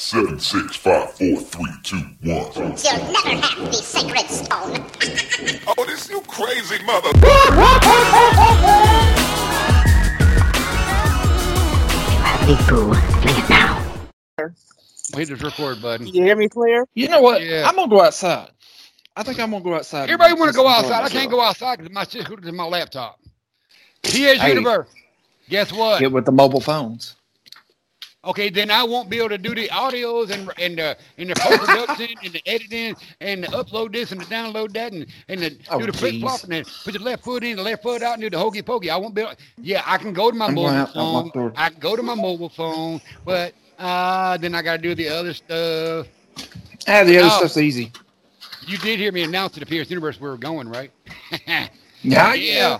Seven, six, five, four, three, two, one. You'll never have the sacred stone. Oh, this you crazy mother. Gravity Boo, play it now. Hit this record button. You hear me clear? You know what? Yeah. I'm gonna go outside. I think I'm gonna go outside. Everybody want to go outside. I can't go outside because my shit hooked to my laptop. PS Hey. Universe. Guess what? Get with the mobile phones. Okay, then I won't be able to do the audios and and the and the post production and the editing and the upload this and the download that and and the, Oh, do the flip flop and then put your left foot in, the left foot out, and do the hokey pokey. I won't be. Able, yeah, I can go to my I'm mobile out- I'll lock the phone. door. I can go to my mobile phone, but uh, then I got to do the other stuff. Ah, the other No. stuff's easy. You did hear me announce to the PS Universe where we're going, right? Yeah, yeah.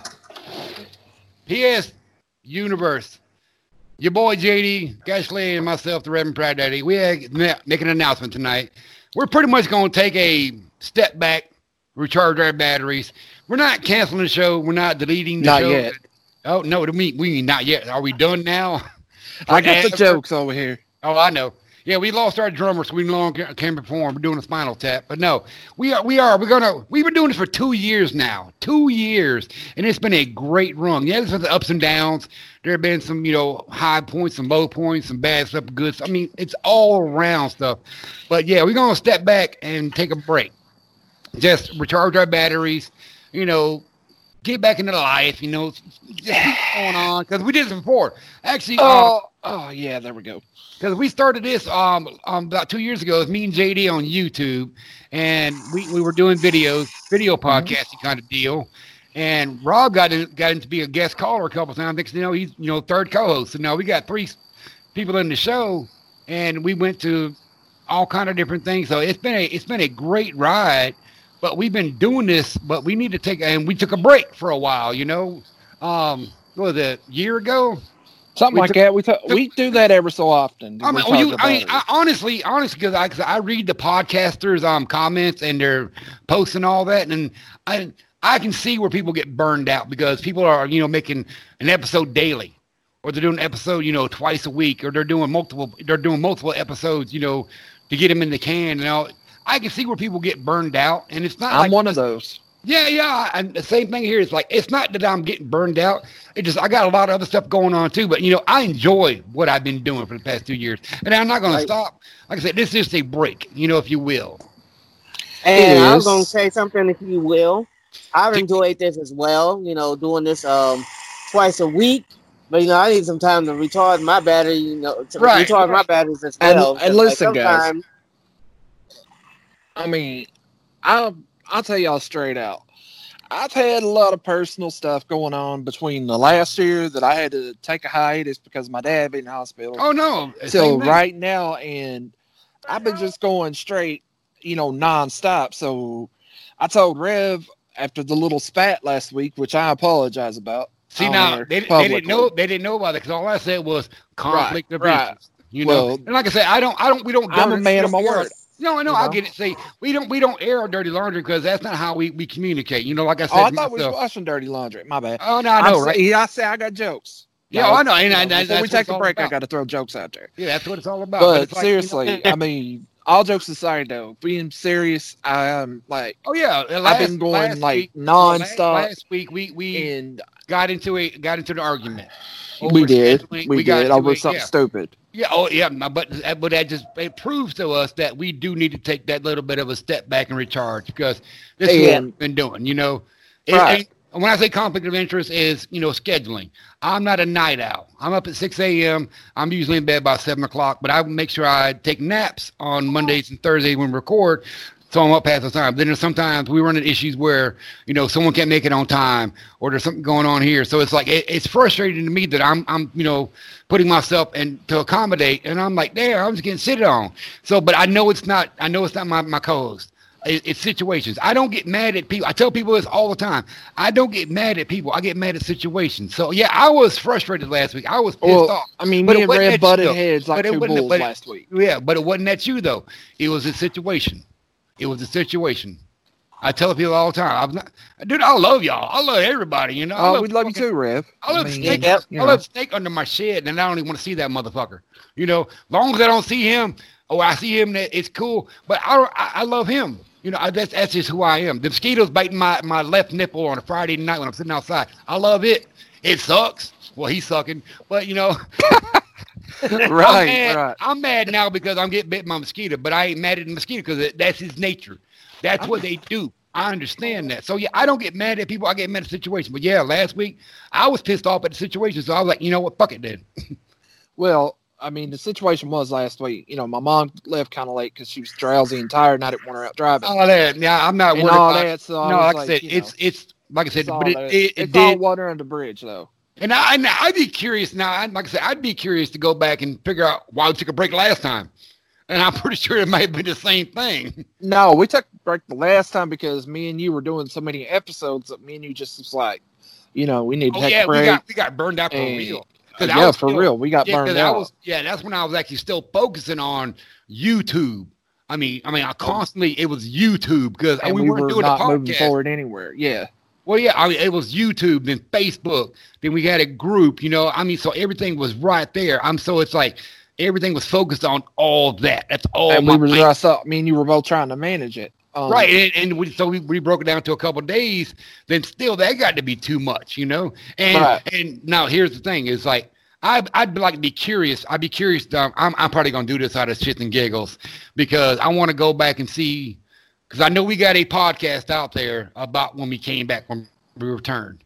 PS Universe. Your boy JD, Gashley, and myself, the Reverend Pride Daddy, we make an announcement tonight. We're pretty much going to take a step back, recharge our batteries. We're not canceling the show. We're not deleting the Not show. yet. Oh no, we we mean not yet. Are we done now? I got the jokes over here. Oh, I know. Yeah, we lost our drummer, so we no longer can perform. We're doing a spinal tap, but no, we are. We are. We're gonna. We've been doing this for two years now. Two years, and it's been a great run. Yeah, there's been the ups and downs. There have been some, you know, high points, some low points, some bad stuff, good. stuff. I mean, it's all around stuff. But yeah, we're gonna step back and take a break. Just recharge our batteries. You know, get back into life. You know, going on because we did this before. Actually, uh, Oh, oh yeah, there we go. Because we started this um, um about two years ago. It was me and JD on YouTube, and we, we were doing videos, video podcasting kind of deal. And Rob got in, got in to be a guest caller a couple times. Next you know, he's you know third co-host. So now we got three people in the show, and we went to all kind of different things. So it's been a it's been a great ride. But we've been doing this, but we need to take and we took a break for a while. You know, um, what was it, a year ago? Something We like that. We t- we do that every so often. I mean, you, I mean, I, honestly, honestly, because I, 'cause I read the podcasters' um comments and their posts and all that, and I I can see where people get burned out because people are you know making an episode daily, or they're doing an episode you know twice a week, or they're doing multiple they're doing multiple episodes you know to get them in the can and all. I can see where people get burned out, and it's not I'm like one of those. Yeah, yeah. And the same thing here is like it's not that I'm getting burned out. It just I got a lot of other stuff going on too. But you know, I enjoy what I've been doing for the past two years. And I'm not gonna stop. Like I said, this is a break, you know, if you will. And I was is. gonna say something if you will. I've enjoyed this as well, you know, doing this um twice a week. But you know, I need some time to recharge my battery, you know, to Right, recharge my batteries as And- well. and 'Cause, like, listen, guys. I mean, I'll I'll tell y'all straight out. I've had a lot of personal stuff going on between the last year that I had to take a hiatus because my dad been in the hospital. Oh no. So right now, and I've been just going straight, you know, nonstop. So I told Rev after the little spat last week, which I apologize about. See now they, they didn't know they didn't know about it because all I said was conflict of right. You know, and like I said, I don't, I don't, we don't. I'm a man of my word. No, I know, you I know? get it. See, we don't, we don't air our dirty laundry because that's not how we, we communicate. You know, like I said, Oh, I thought we was washing dirty laundry. My bad. Oh no, I know, I'm right? say- yeah, I say I got jokes. Yeah, No, I know, and, you know, and, before we take a break, I got to throw jokes out there. Yeah, that's what it's all about. But it's like, you know- seriously, I mean, all jokes aside, though, being serious, I am like, oh yeah, I've been going like week- nonstop, Last, last week we we and got into a got into the argument. We did, scheduling. we, did over something yeah. stupid. Yeah, oh yeah, but uh, but that just it proves to us that we do need to take that little bit of a step back and recharge because this is what we've been doing. You know, It- Right. and when I say conflict of interest is you know scheduling. I'm not a night owl. I'm up at 6 a.m. I'm usually in bed by seven o'clock, but I make sure I take naps on Mondays and Thursdays when we record. So I'm up past the time. Then there's sometimes we run into issues where you know someone can't make it on time, or there's something going on here. So it's like it, it's frustrating to me that I'm I'm you know putting myself and to accommodate, and I'm like, there, I'm just getting sit on. So, but I know it's not. I know it's not my my co-host. It, it's situations. I don't get mad at people. I tell people this all the time. I don't get mad at people. I get mad at situations. So yeah, I was frustrated last week. I was pissed Well, off. I mean, But me it and Red butted heads like but two bulls it- last week. Yeah, but it wasn't at you though. It was a situation. It was a situation. I tell people all the time. I'm not, dude. I love y'all. I love everybody. You know. I Oh, we love you too, Rev. I love mean, snake. Yep. you I know. love snake under my shed, and I don't even want to see that motherfucker. You know, long as I don't see him, Oh, I see him. That it's cool, but I I, I love him. You know, I, that's that's just who I am. The mosquitoes biting my my left nipple on a Friday night when I'm sitting outside. I love it. It sucks. Well, he's sucking, but you know. I'm right, mad, right. I'm mad now because I'm getting bit by a mosquito, but I ain't mad at the mosquito because that's his nature. That's what they do. I understand that. So yeah, I don't get mad at people. I get mad at the situation. But yeah, last week I was pissed off at the situation, so I was like, you know what, fuck it then. Well, I mean, the situation was last week. You know, my mom left kind of late because she was drowsy and tired, and I didn't want her out driving. All that. Yeah, I'm not and worried all about that. So No, was like, I said, it's know, it's like I said, but it, it, it it's all did. water under the bridge, though. And I, and I'd be curious now. I'd, like I said, I'd be curious to go back and figure out why we took a break last time. And I'm pretty sure it might have been the same thing. No, we took a break the last time because me and you were doing so many episodes that me and you just was like, you know, we need to Oh take yeah, a we break. got we got burned out for and- real. I yeah, was for still- real, we got Yeah, burned out. was yeah, that's when I was actually still focusing on YouTube. I mean, I mean, I constantly it was YouTube because we, we, weren't were doing not moving forward anywhere. Yeah, Well, yeah, I mean, it was YouTube, then Facebook, then we had a group. You know, I mean, so everything was right there. I'm so it's like everything was focused on all that. That's all. and we were. I thought me and you were both trying to manage it. Um, right, and, and we, so we, we broke it down to a couple days. Then still, that got to be too much, you know. And Right. and now here's the thing: is like I I'd like to be curious. I'd be curious. Um, I'm I'm probably gonna do this out of shits and giggles because I want to go back and see because I know we got a podcast out there about when we came back when we returned.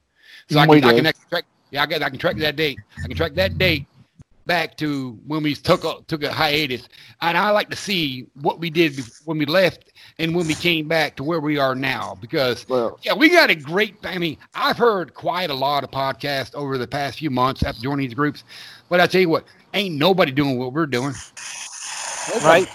So I can, I can actually track. Yeah, I guess I can track that date. I can track that date back to when we took a took a hiatus, and I like to see what we did when we left and when we came back to where we are now. Because Well, yeah, we got a great. I mean, I've heard quite a lot of podcasts over the past few months after joining these groups, but I tell you what, ain't nobody doing what we're doing. right.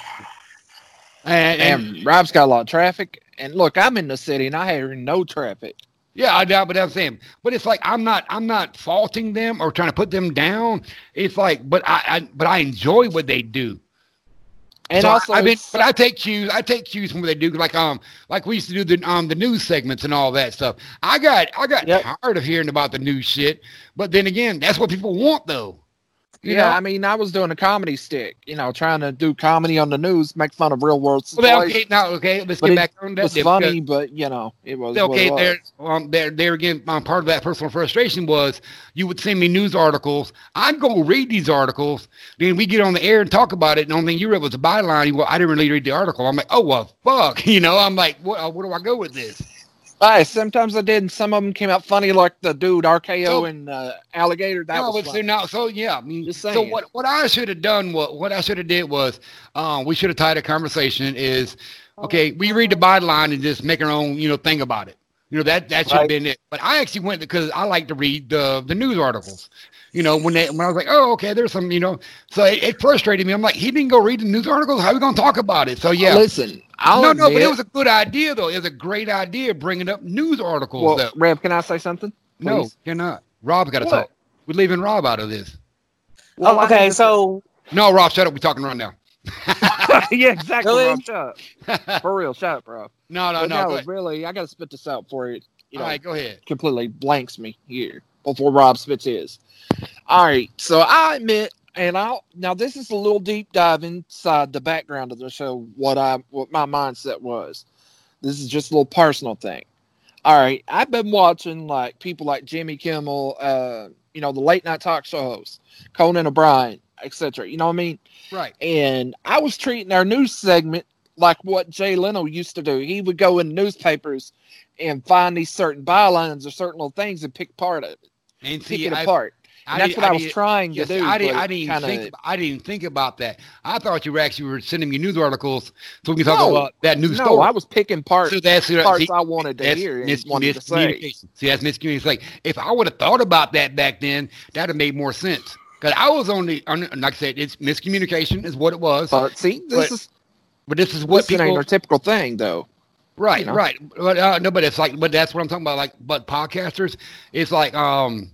And, and And Rob's got a lot of traffic. And look, I'm in the city and I hear no traffic. Yeah, I doubt, but I'm saying, but it's like I'm not, I'm not faulting them or trying to put them down. It's like, but I, I but I enjoy what they do. And So also, I mean, but I take cues. I take cues from what they do. Like um, like we used to do the um the news segments and all that stuff. I got I got Yep. tired of hearing about the news shit. But then again, that's what people want, though. You yeah, know? I mean, I was doing a comedy stick, you know, trying to do comedy on the news, make fun of real world Well, situations. okay, now okay, let's But get back on it that. was funny, but you know, it was Okay, it was. there, um, there, there again. Um, part of that personal frustration was you would send me news articles. I'd go read these articles. Then we get on the air and talk about it. And the only thing you read was a byline. Well, I didn't really read the article. I'm like, oh well, fuck. You know, I'm like, what? uh, Where do I go with this? Hey, sometimes I did, and some of them came out funny, like the dude RKO So- and uh, Alligator. That no, was but so funny. now, so yeah, I mean, Just so what? What I should have done, what what I should have did was, um, we should have tied a conversation. Is okay, we read the byline and just make our own, you know, thing about it. You know that that should have Right. been it. But I actually went because I like to read the the news articles. You know, when they when I was like, oh, okay, there's some, you know, so it, it frustrated me. I'm like, he didn't go read the news articles. How are we gonna talk about it? So yeah, Listen, I'll no, no, but it was a good idea though. It was a great idea bringing up news articles. Well, though. Rev, can I say something? No, please? you're not. Rob's got to talk. We're leaving Rob out of this. Oh, well, Oh, okay, so No, Rob, shut up. We're talking right now. yeah, exactly. Really? Rob, shut up. For real, shut up, bro. no, no, But no. no, really, I got to spit this out for it. You All know, right, go ahead. completely blanks me here before Rob spits his. All right, so I admit, and I'll now this is a little deep dive inside the background of the show. What I what my mindset was. This is just a little personal thing. All right, I've been watching like people like Jimmy Kimmel, uh, you know, the late night talk show host Conan O'Brien, etc. You know what I mean? Right. and I was treating our news segment like what Jay Leno used to do. He would go in newspapers and find these certain bylines or certain little things and pick part of it, And pick see, it I, apart. And that's did- what I, was did- trying yes, to do. I didn't. I didn't kinda- think. I didn't think about that. I thought you were actually were sending me news articles so we can talk No, about that news no, story. I was picking parts, so that's parts see, I wanted to hear and mis- wanted to say. See, that's miscommunication. Like if I would have thought about that back then, that'd have made more sense. Because I was on the, on, like I said, it's miscommunication is what it was. But see, this But is But this is what this ain't people our typical thing, though. Right, you know? right. But uh, no, but it's like, but that's what I'm talking about. Like, but podcasters, it's like, um,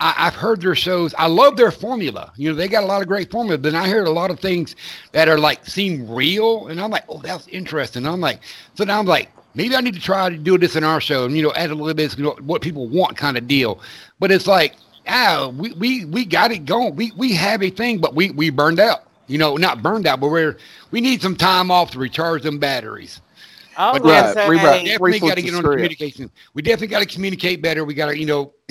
I, I've heard their shows. I love their formula. You know, they got a lot of great formula. But then I heard a lot of things that are like seem real, and I'm like, oh, that's interesting. I'm like, so now I'm like, maybe I need to try to do this in our show, and you know, add a little bit, you know, what people want, kind of deal. But it's like, ah, we we we got it going. We we have a thing, but we we burned out. You know, not burned out, but we're we need some time off to recharge them batteries. Was But right, say. Definitely got to get on the communication. We definitely got to communicate better. We got to, you know,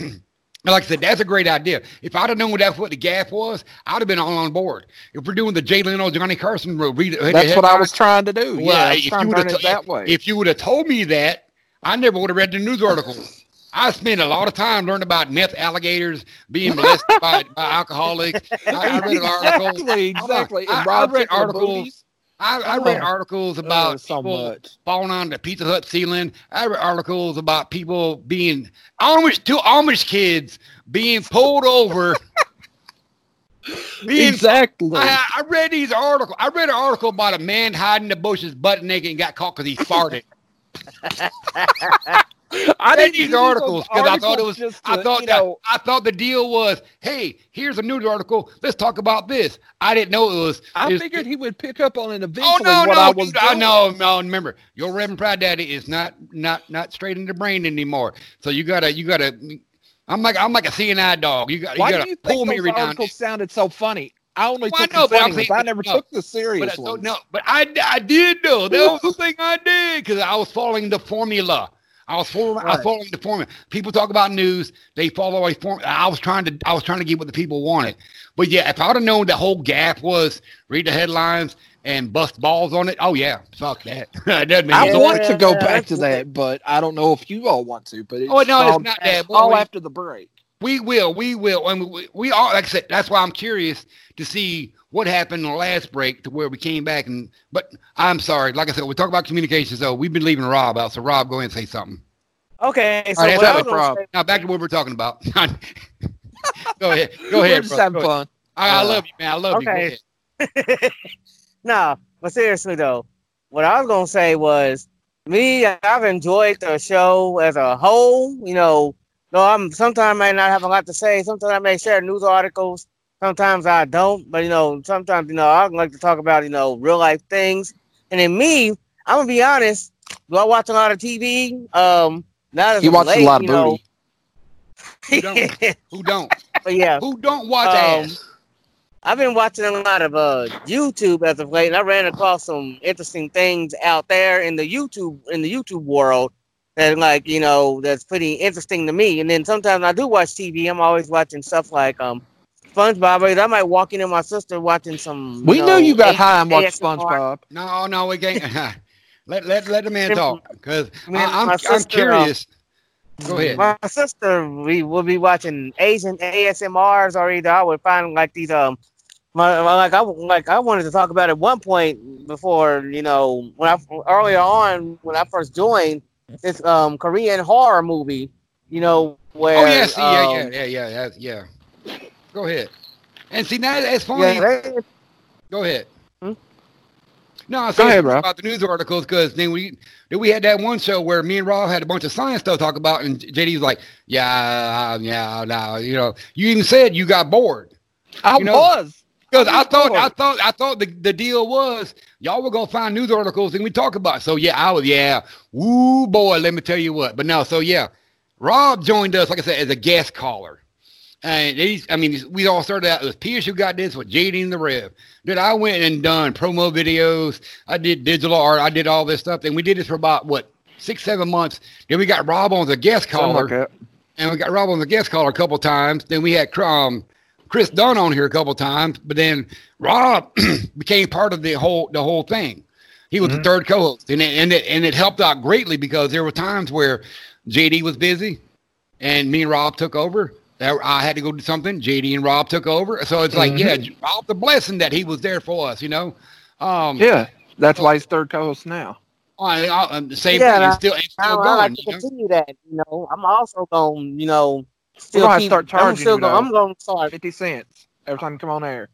like I said, that's a great idea. If I'd have known that's what the gap was, I'd have been all on board. If we're doing the Jay Leno, Johnny Carson road, read. That's what I was trying to do. Well, yeah, if you would've it to- that way. If you would have told me that, I never would have read the news article. I spent a lot of time learning about meth alligators being molested by, by alcoholics. I, I read an article. exactly, exactly. I- And I read articles. I, I read Oh. articles Oh, about so people much. falling on the Pizza Hut ceiling. I read articles about people being Amish, two Amish kids being pulled over. being, Exactly. I, I read these articles. I read an article about a man hiding in the bushes, butt naked, and got caught because he farted. I didn't read articles because I thought it was. Just I thought that. know, I thought the deal was, hey, here's a news article. Let's talk about this. I didn't know it was. I figured he would pick up on it Oh eventually. no, what no, I was dude, I doing. know, no. Remember, your Reverend Pride Daddy is not not not straight in the brain anymore. So you gotta you gotta. I'm like I'm like a CNI dog. You got you Why gotta do you pull think me those articles sounded so funny? I only Well, I know, but saying- I never no, took the But serious I, ones. no, but I, I did though. That was the thing I did because I was following the formula. I was following, I was following the formula. People talk about news, they follow a form. I was trying to, I was trying to get what the people wanted. But yeah, if I'd have known the whole gap was read the headlines and bust balls on it, oh yeah, fuck that. that I Yeah, want to go yeah, back to that, but I don't know if you all want to. But it's Oh, no, it's not that, all we- after the break. We will, we will, and we, we all like I said. That's why I'm curious to see what happened in the last break to where we came back. And but I'm sorry, like I said, we talk about communications. though. we've been leaving Rob out, so Rob, go ahead and say something. Okay, so All right, what I that's was it, gonna Rob. say, Now back to what we're talking about. go ahead, go We're ahead. just bro. having Go fun. I, I Uh, love you, man. I love okay. you. Go ahead. no, but seriously though, what I was gonna say was me. I've enjoyed the show as a whole. You know, no, I'm sometimes I may not have a lot to say. Sometimes I may share news articles. Sometimes I don't. But you know, sometimes you know I like to talk about you know real life things. And then me, I'm gonna be honest. Do I watch a lot of TV? Um, not as He of watches late, a lot of you know. booty. Who don't? Who don't? but yeah, Who don't watch Um, ass? I've been watching a lot of uh YouTube as of late, and I ran across some interesting things out there in the YouTube in the YouTube world that like you know that's pretty interesting to me. And then sometimes I do watch TV. I'm always watching stuff like um SpongeBob. I might walk in with my sister watching some. We know you got A- high and watched ASMR. SpongeBob. No, no, we can't. let let let the man talk because Me I'm my I'm sister, um, curious. Go ahead. My sister, we will be watching Asian ASMRs, or either I would find like these um, my, my- like I like I wanted to talk about at one point before you know when I earlier on when I first joined this um Korean horror movie, you know where Oh yeah, see, yeah, um, yeah, yeah, yeah, yeah, yeah. Go ahead. And see now that's funny. yeah, they- Go ahead. Hmm? No, I Go ahead, bro. about the news articles because then we then we had that one show where me and Rob had a bunch of science stuff to talk about, and JD was like, "Yeah, yeah, no, you know, you even said you got bored I You know- was. because I I was thought I thought I thought the, the deal was y'all were gonna find news articles and we talk about. It. So yeah, I was yeah, woo boy, let me tell you what. But no, so yeah, Rob joined us like I said as a guest caller. And he's, I mean, we all started out. It was Pierce who got this with JD and the Rev. Dude, I went and done promo videos. I did digital art. I did all this stuff. And we did this for about, what, six, seven months. Then we got Rob on as a guest caller. like and we got Rob on the guest caller a couple times. Then we had um, Chris Dunn on here a couple times. But then Rob became part of the whole the whole thing. He was the third co-host, and it, and it and it helped out greatly because there were times where JD was busy, and me and Rob took over. There- I had to go do something. JD and Rob took over. So it's like, yeah, Rob the blessing that he was there for us. You know. Um, Yeah, that's why he's third co-host now. I, I, I'm the same Yeah, thing. and It's I- still, it's I, still I going. like to you know? continue that. You know, I'm also going. You know, still gonna have to keep. start I'm still you, going. though. I'm going to start. Fifty cents every time you come on air.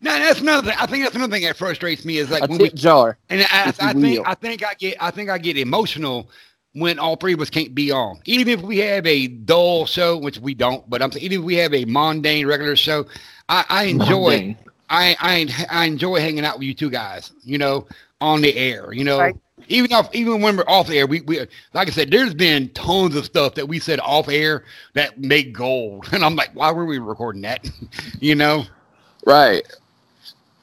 No, that's another thing. I think that's another thing that frustrates me is like A when we jar. And I, if I think. I think I get I think I get emotional when all three of us can't be on. Even if we have a dull show, which we don't, but I'm saying even if we have a mundane regular show, I, I enjoy I, I I enjoy hanging out with you two guys. You know, on the air. You know, Right. even off even when we're off air, we we like I said, there's been tons of stuff that we said off air that make gold, and I'm like, why were we recording that? you know. Right.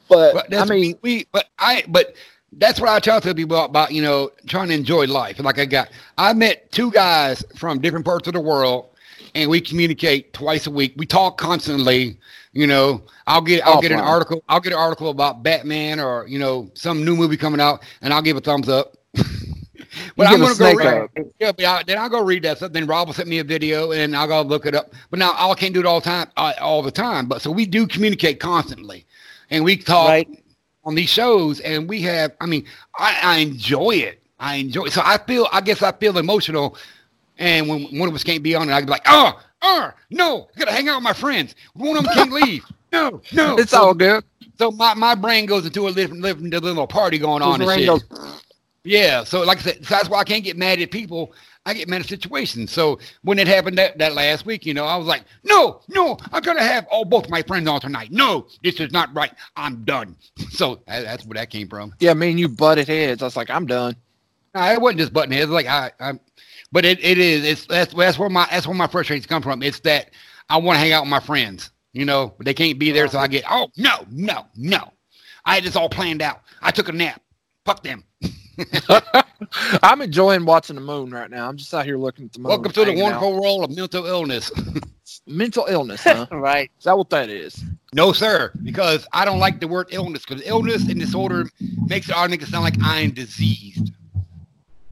But But I that's, mean, we, but I, but that's what I tell to people about, you know, trying to enjoy life. Like I got, I met two guys from different parts of the world, and we communicate twice a week. We talk constantly. You know, I'll get, I'll get an article, I'll get an article about Batman or you know some new movie coming out, and I'll give a thumbs up. but I'm gonna go read, up. yeah, but I, then I'll go read that stuff. Then Rob will send me a video, and I'll go look it up. But now I can't do it all the time, uh, all the time. But so we do communicate constantly, and we talk Right. On these shows, and we have. I mean, I, I enjoy it. I enjoy. It. So I feel. I guess I feel emotional, and when one of us can't be on it, I can be like, oh, oh, no, I gotta hang out with my friends. One of them can't leave. No, no. it's so, all good. So my, my brain goes into a different, different little party going on and shit. goes, Yeah, so like I said, so that's why I can't get mad at people. I get mad at situations. So when it happened that, that last week, you know, I was like, no, no, I'm gonna have all both my friends on tonight. No, this is not right. I'm done. So that- that's where that came from. yeah, me and you butted heads. I was like, I'm done. No, it wasn't just butting heads. Like I, I, but it, it is. It's that's that's where my that's where my frustrations come from. It's that I want to hang out with my friends, you know, but they can't be there. So I get, oh no, no, no. I had this all planned out. I took a nap. Fuck them. I'm enjoying watching the moon right now. I'm just out here looking at the moon. Welcome to the hanging out. wonderful world of mental illness. mental illness, huh? Right. Is that what that is? No, sir, because I don't like the word illness because illness and disorder makes it automatically sound like I am diseased.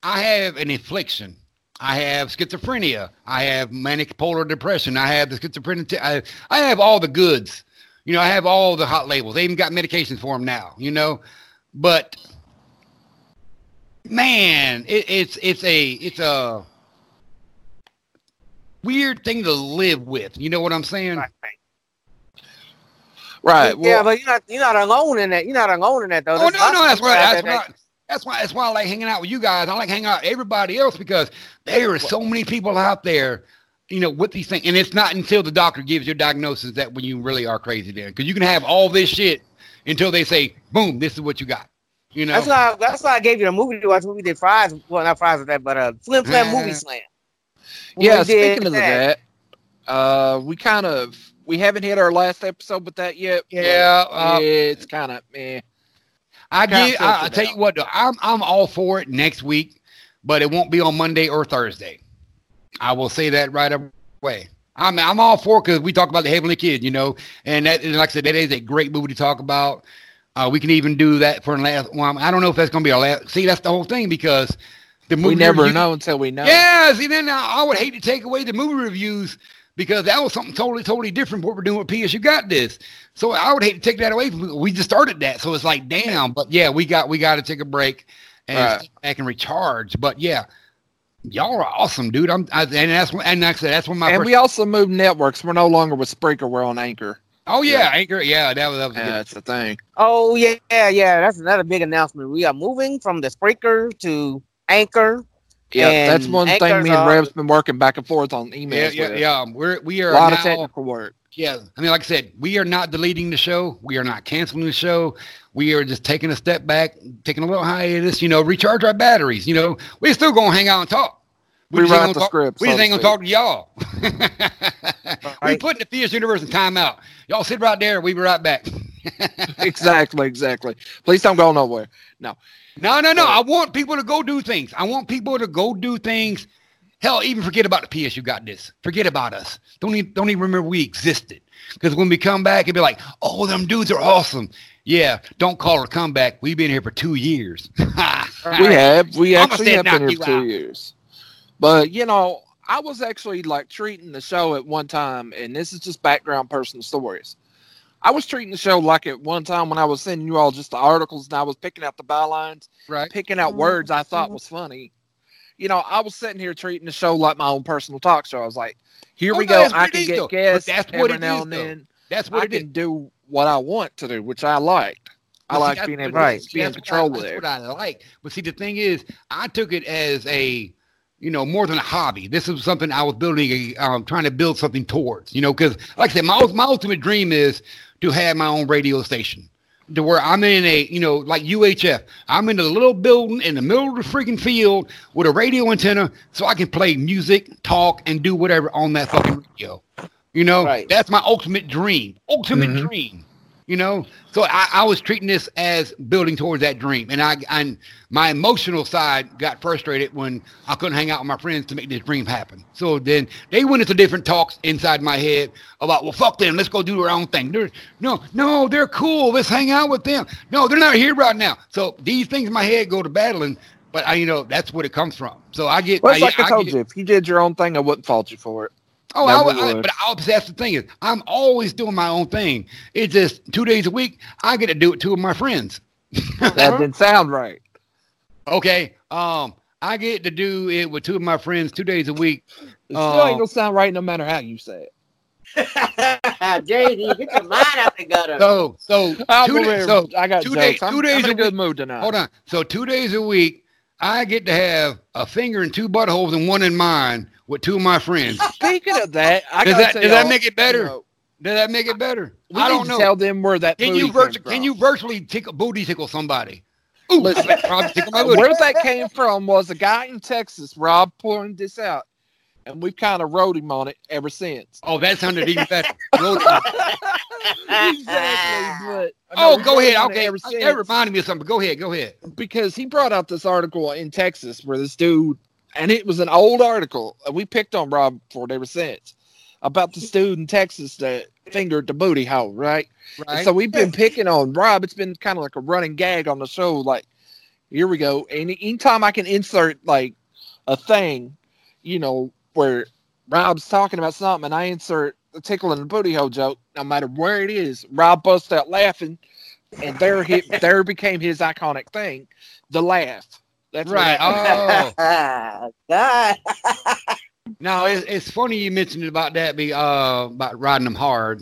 I have an affliction. I have schizophrenia. I have manic polar depression. I have the schizophrenia. I, I have all the goods. You know, I have all the hot labels. They even got medications for them now, you know, but man, it, it's, it's a, it's a weird thing to live with. You know what I'm saying? Right. Right. Well, yeah, but you're not you're not alone in that. You're not alone in that though. Oh There's no, no, that's people why that's there why that's why that's why I like hanging out with you guys. I like hanging out with everybody else because there are so many people out there, you know, with these things. And it's not until the doctor gives your diagnosis that when you really are crazy then. Because you can have all this shit until they say, boom, this is what you got. You know? That's why that's why I gave you the movie to watch when we did fries. Well, not fries with that, but uh, Flim Flam movie slam. When yeah. Speaking of that, uh, we kind of we haven't hit our last episode with that yet. yeah, uh, it's kind of man. I get. I, I tell you what, though, I'm I'm all for it next week, but it won't be on Monday or Thursday. I will say that right away. I'm I'm all for because we talk about the Heavenly Kid, you know, and that and like I said, that is a great movie to talk about. Uh, we can even do that for the last one. I don't know if that's gonna be our last. See, that's the whole thing because the movie We never review- know until we know. Yeah, see, then I, I would hate to take away the movie reviews because that was something totally, totally different. What we're doing with PSU got this, so I would hate to take that away. From, we just started that, so it's like, damn. But yeah, we got we got to take a break and Right. back and recharge. But yeah, y'all are awesome, dude. I'm, I, and that's and like I said, that's when my And first, we also moved networks. We're no longer with Spreaker. We're on Anchor. Oh yeah, anchor, yeah, that was that was Yeah, that's the thing. Oh yeah, yeah, that's another big announcement. We are moving from the Spreaker to Anchor. Yeah, that's one thing Anchor's me and Rev's been working back and forth on emails. yeah, with. yeah. We're we are A lot of now- technical work. Yeah, I mean, like I said, we are not deleting the show. We are not canceling the show. We are just taking a step back, taking a little hiatus. You know, recharge our batteries. You know, we're still gonna hang out and talk. We ain't the talk- script, We so just ain't gonna talk to y'all. we Right. putting the Fierce Universe in timeout. Y'all sit right there. We be right back. exactly, exactly. Please don't go nowhere. No. No, no, no. I want people to go do things. I want people to go do things. Hell, even forget about the PSU got this. Forget about us. Don't even don't even remember we existed. Because when we come back, it'd be like, oh, them dudes are awesome. Yeah, don't call a comeback. We've been here for two years. We have. We actually have been here for two out. years. But you know, I was actually like treating the show at one time, and this is just background personal stories. I was treating the show like at one time when I was sending you all just the articles and I was picking out the bylines, right. picking out words I thought was funny. You know, I was sitting here treating the show like my own personal talk show. I was like, here Oh, we go. I can get though. But guests that's what every now is, and though. then. That's what I it is. can do what I want to do, which I liked. I like being able to be in control I, that's what I like. But see, the thing is, I took it as a, you know, more than a hobby. This is something I was building, a, um, trying to build something towards. You know, because like I said, my my ultimate dream is to have my own radio station, to where I'm in a, you know, like UHF. I'm in a little building in the middle of the freaking field with a radio antenna, so I can play music, talk, and do whatever on that fucking radio. You know, Right. that's my ultimate dream. Ultimate Mhm. dream. You know, so I, I was treating this as building towards that dream, and I and my emotional side got frustrated when I couldn't hang out with my friends to make this dream happen. So then they went into different talks inside my head about, well, fuck them, let's go do our own thing. They're, no, no, they're cool. Let's hang out with them. No, they're not here right now. So these things in my head go to battling, but I, you know, that's what it comes from. So I get, Well, it's like I, I told get- you, if you did your own thing, I wouldn't fault you for it. Oh, I, would- I, would. but I, that's the thing is, I'm always doing my own thing. It's just two days a week. I get to do it two of my friends. That didn't sound right. Okay. Um, I get to do it with two of my friends two days a week. It still Oh. ain't gonna sound right no matter how you say it. JD, get your mind out the gutter. So, so two, believe days, so I got two jokes. days- I'm, two days I'm in a a good week- mood tonight. hold on. So two days a week, I get to have a finger and two buttholes and one in mine with two of my friends. Speaking of that, I Does that- does that make it better? you know, Does that make it better? we I don't know. tell them where that Can you from. can you virtually tickle booty tickle somebody? Ooh, Listen. Tickle my uh, booty. Where that came from was a guy in Texas. Rob pointed this out, and we've kind of rode him on it ever since. Oh, that sounded even better. Exactly, but oh, go ahead. Okay, ever that reminded me of something. Go ahead. Go ahead. because he brought out this article in Texas where this dude, and it was an old article. Uh, we picked on Rob for it ever since about the dude in Texas that fingered the booty hole, right? And Right. So we've been picking on Rob. It's been kind of like a running gag on the show. Like, here we go. And anytime I can insert like a thing, you know, where Rob's talking about something and I insert a tickle in the booty hole joke, no matter where it is, Rob busts out laughing, and there he there became his iconic thing, the laugh. That's what right. happened. Oh. God. No, it's, it's funny you mentioned about that. Be uh about riding them hard.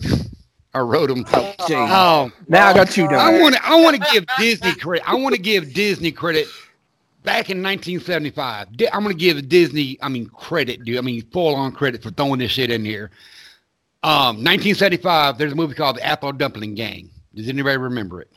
I rode them. Oh, gee. Oh, now I got you done. I want to. I want to give Disney credit. I want to give Disney credit. Back in 1975, I'm going to give Disney. I mean, credit, dude. I mean, full on credit for throwing this shit in here. Um, 1975. There's a movie called The Apple Dumpling Gang. Does anybody remember it?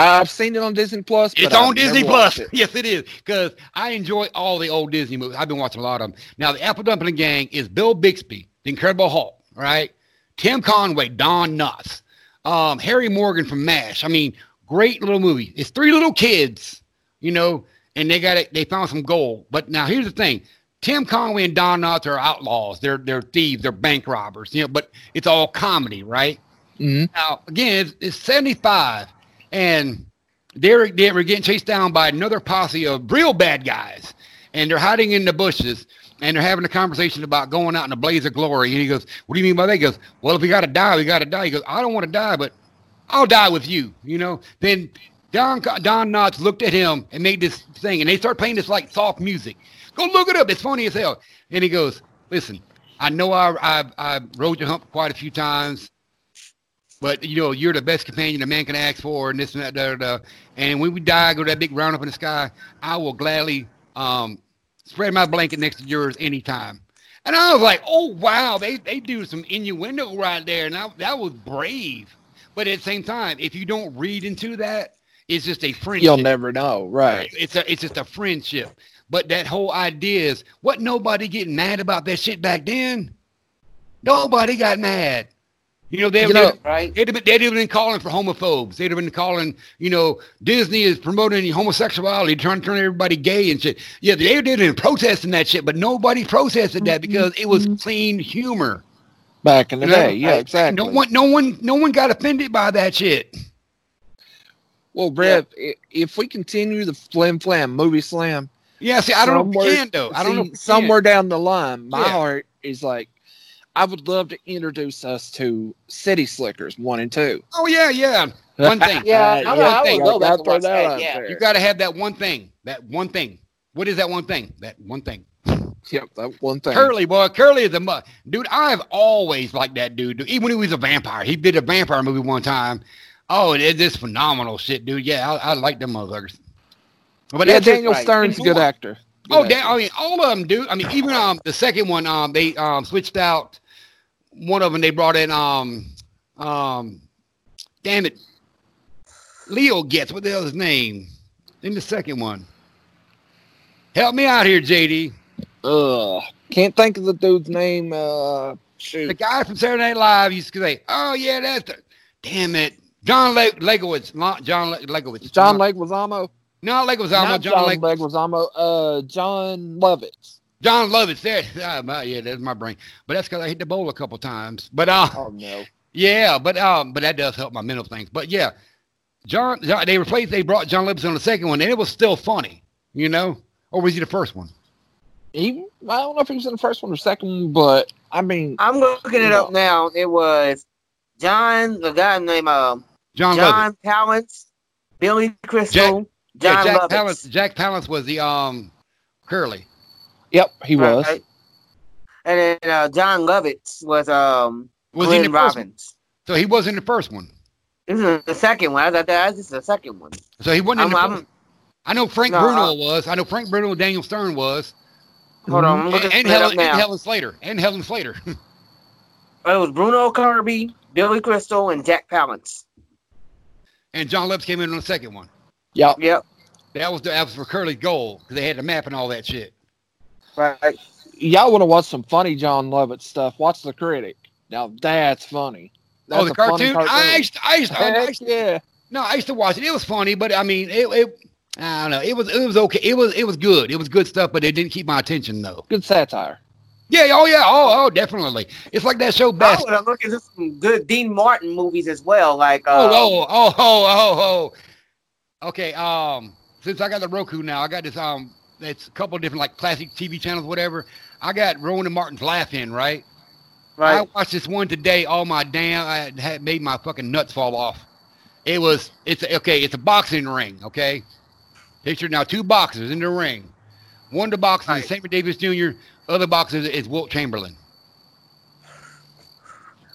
I've seen it on Disney Plus. It's I've on Disney Plus. it. Yes, it is. Because I enjoy all the old Disney movies. I've been watching a lot of them. Now, the Apple Dumpling Gang is Bill Bixby, the Incredible Hulk, right? Tim Conway, Don Knotts, um, Harry Morgan from MASH. I mean, great little movie. It's three little kids, you know, and they got it. They found some gold. But now here's the thing: Tim Conway and Don Knotts are outlaws. They're they're thieves. They're bank robbers. You know, but it's all comedy, right? Mhm. Now, again, it's, it's 75, and they're, they were getting chased down by another posse of real bad guys, and they're hiding in the bushes, and they're having a conversation about going out in a blaze of glory. And he goes, "What do you mean by that?" He goes, "Well, if we got to die, we got to die." He goes, "I don't want to die, but I'll die with you." You know. Then Don Don Knotts looked at him and made this thing, and they start playing this like soft music. Go look it up. It's funny as hell. And he goes, "Listen, I know I I, I rode your hump quite a few times." But you know, you're the best companion a man can ask for, and this and that. Da, da, da. And when we die, go to that big round up in the sky. I will gladly um, spread my blanket next to yours anytime. And I was like, oh wow, they they do some innuendo right there, and I, that was brave. But at the same time, if you don't read into that, it's just a friendship. You'll never know, right? It's a it's just a friendship. But that whole idea is what nobody getting mad about that shit back then. Nobody got mad. You know, they You know- Right? They'd have, been, they'd have been calling for homophobes. They'd have been calling, you know, Disney is promoting homosexuality, trying to turn everybody gay and shit. Yeah, they did it protesting that shit, but nobody protested that because it was mm-hmm. clean humor. Back in the You know? day, yeah, exactly. No one, no one, no one got offended by that shit. well, Rev, i if we continue the flim flam movie slam, Yeah, see, I don't know if we somewhere- can though. I don't see, know. if we can. somewhere down the line, my Yeah. heart is like, I would love to introduce us to City Slickers one and two. Oh yeah, yeah. One thing. Yeah, I, Yeah, I thing. would go back Gotta and throw watch that that. Yeah. You got to have that one thing. That one thing. What is that one thing? That one thing. Yep, that one thing. Curly, boy. Curly is a mu- dude. I've always liked that dude. dude. Even when he was a vampire, he did a vampire movie one time. Oh, it is this phenomenal shit, dude. Yeah, I, I like them motherfuckers. But yeah, Daniel right. Stern's a good actor. Good Oh, actor. damn, I mean, all of them, dude. I mean, even um the second one, um they um switched out one of them. They brought in um um damn it, Leo gets what the hell is his name in the second one. Help me out here, JD. Ugh, can't think of the dude's name. Uh, The guy from Saturday Night Live used to say, "Oh yeah, that's the damn it." John Le- Legowitz. Lo- John Le- Legowitz. John Leguizamo. No, Leguizamo. Not John, John Le- Leguizamo. Uh, John Lovitz. John Lovitz. There. My- yeah, that's my brain. But that's because I hit the bowl a couple times. But uh, Oh no. yeah, but um, but that does help my mental things. But yeah, John. John they replaced. They brought John Lovitz on the second one, and it was still funny. You know, or was he the first one? He, I don't know if he was in the first one or second one, but I mean, I'm looking it up now. It was John, the guy named uh, John, Lovitz. John Palance, Billy Crystal, Yeah, John Jack Lovitz. Palance. Jack Palance was the um Curly. Yep, he was. Right. And then uh, John Lovitz was um Was he in Glenn the? Robbins. So he wasn't in the first one. This is the second one. I thought that this is the second one. So he wasn't in I'm, the. I know Frank No, Bruno was. I know Frank Bruno. And Daniel Stern was. hold on, I'm And, looking and Helen, and. Helen Slater. And Helen Slater. It was Bruno Kirby, Billy Crystal, and Jack Palance. and John Lips came in on the second one. Yep. Yep. That was the, that was for Curly's goal because they had the map and all that shit. Right. Y'all want to watch some funny John Lovett stuff? Watch The Critic. Now that's funny. That's oh, the a cartoon. I used, I used, I, I Heck used, yeah. no, I used to watch it. It was funny, but I mean, it, it, I don't know. It was, it was okay. It was, it was good. It was good stuff, but it didn't keep my attention though. Good satire. Yeah. Oh yeah. Oh, oh, definitely. It's like that show I Best. would have looked at some good Dean Martin movies as well, like uh, Oh, oh, oh, oh, oh, oh. Okay. Um, since I got the Roku now, I got this. Um, it's a couple of different like classic TV channels, whatever. I got Rowan and Martin's Laugh In, right? I watched this one today. All my damn, I had made my fucking nuts fall off. It was, it's okay. It's a boxing ring. Okay, picture now two boxers in the ring. One of the boxers Right. is Sammy Davis Jr. Other boxer is Wilt Chamberlain.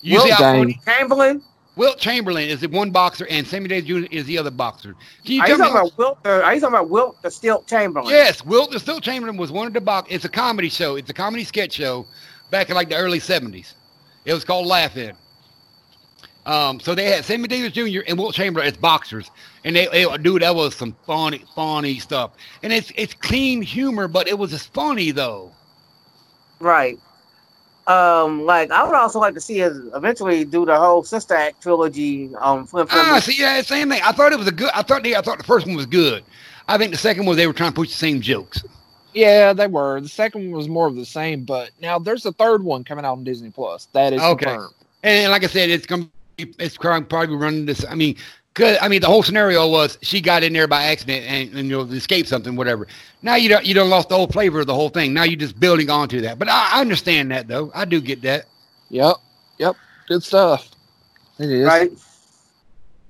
You Wilt see how funny? Chamberlain. Wilt Chamberlain is the one boxer, and Sammy Davis Jr. is the other boxer. Can you Are tell you me? talking about Wilt? The, are you talking about Wilt the Stilt Chamberlain? Yes, Wilt the Stilt Chamberlain was one of the box. It's a comedy show. It's a comedy sketch show back in like the early '70s. It was called Laugh In. Um, so they had Sammy Davis Jr. and Wilt Chamberlain as boxers, and they, they dude, that was some funny, funny stuff. And it's it's clean humor, but it was just funny though. Right. Um, like I would also like to see us eventually do the whole Sister Act trilogy on Flip Flip. Ah, see, yeah, same thing. I thought it was a good. I thought the I thought the first one was good. I think the second one they were trying to push the same jokes. Yeah, they were. The second one was more of the same, but now there's a third one coming out on Disney Plus. That is Okay. confirmed. And like I said, it's gonna be, it's probably probably running this. I mean, cause I mean the whole scenario was she got in there by accident and, and you know escaped something, whatever. Now you don't you don't lost the whole flavor of the whole thing. Now you're just building onto that. But I, I understand that though. I do get that. Yep. Yep. Good stuff. It is. right?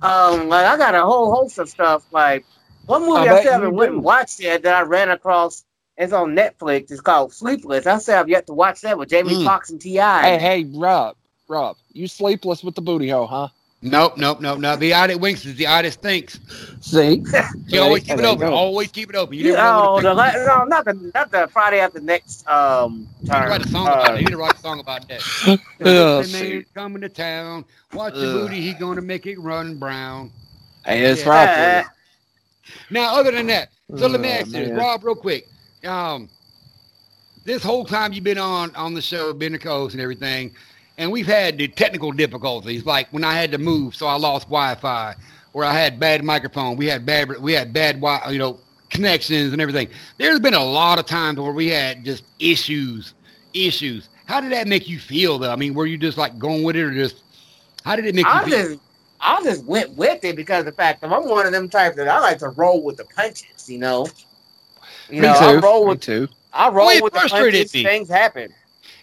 Um, like I got a whole host of stuff. Like one movie I, I still haven't went and watched yet that I ran across. It's on Netflix. It's called Sleepless. I still have yet to watch that with Jamie Mm. Foxx and Ti. Hey, hey, Rob. Rob, you sleepless with the booty hole, huh? Nope, nope, nope, nope. The eye that winks is the eye that stinks. See? You always keep it open. Always keep it open. You You never know oh, when the, la- no, not the not the Friday after the next um You need to write a song Uh, about it. You need to write a song about that. Oh, The man coming to town. Watch the Ugh. booty. He gonna make it run brown. Hey, it's Yeah. right Now, other than that, so let me Oh, ask you. Rob, real quick. Um, this whole time you've been on on the show, been the host and everything, and we've had the technical difficulties, like when I had to move, so I lost Wi-Fi, or I had bad microphone, we had bad we had bad wi- you know connections and everything. There's been a lot of times where we had just issues, issues. How did that make you feel, though? I mean, were you just like going with it, or just how did it make you I feel? just I just went with it because of the fact that I'm one of them types that I like to roll with the punches. You know. You Me know, too. I roll Me with too. I roll Well, with the punches. me. Things happen.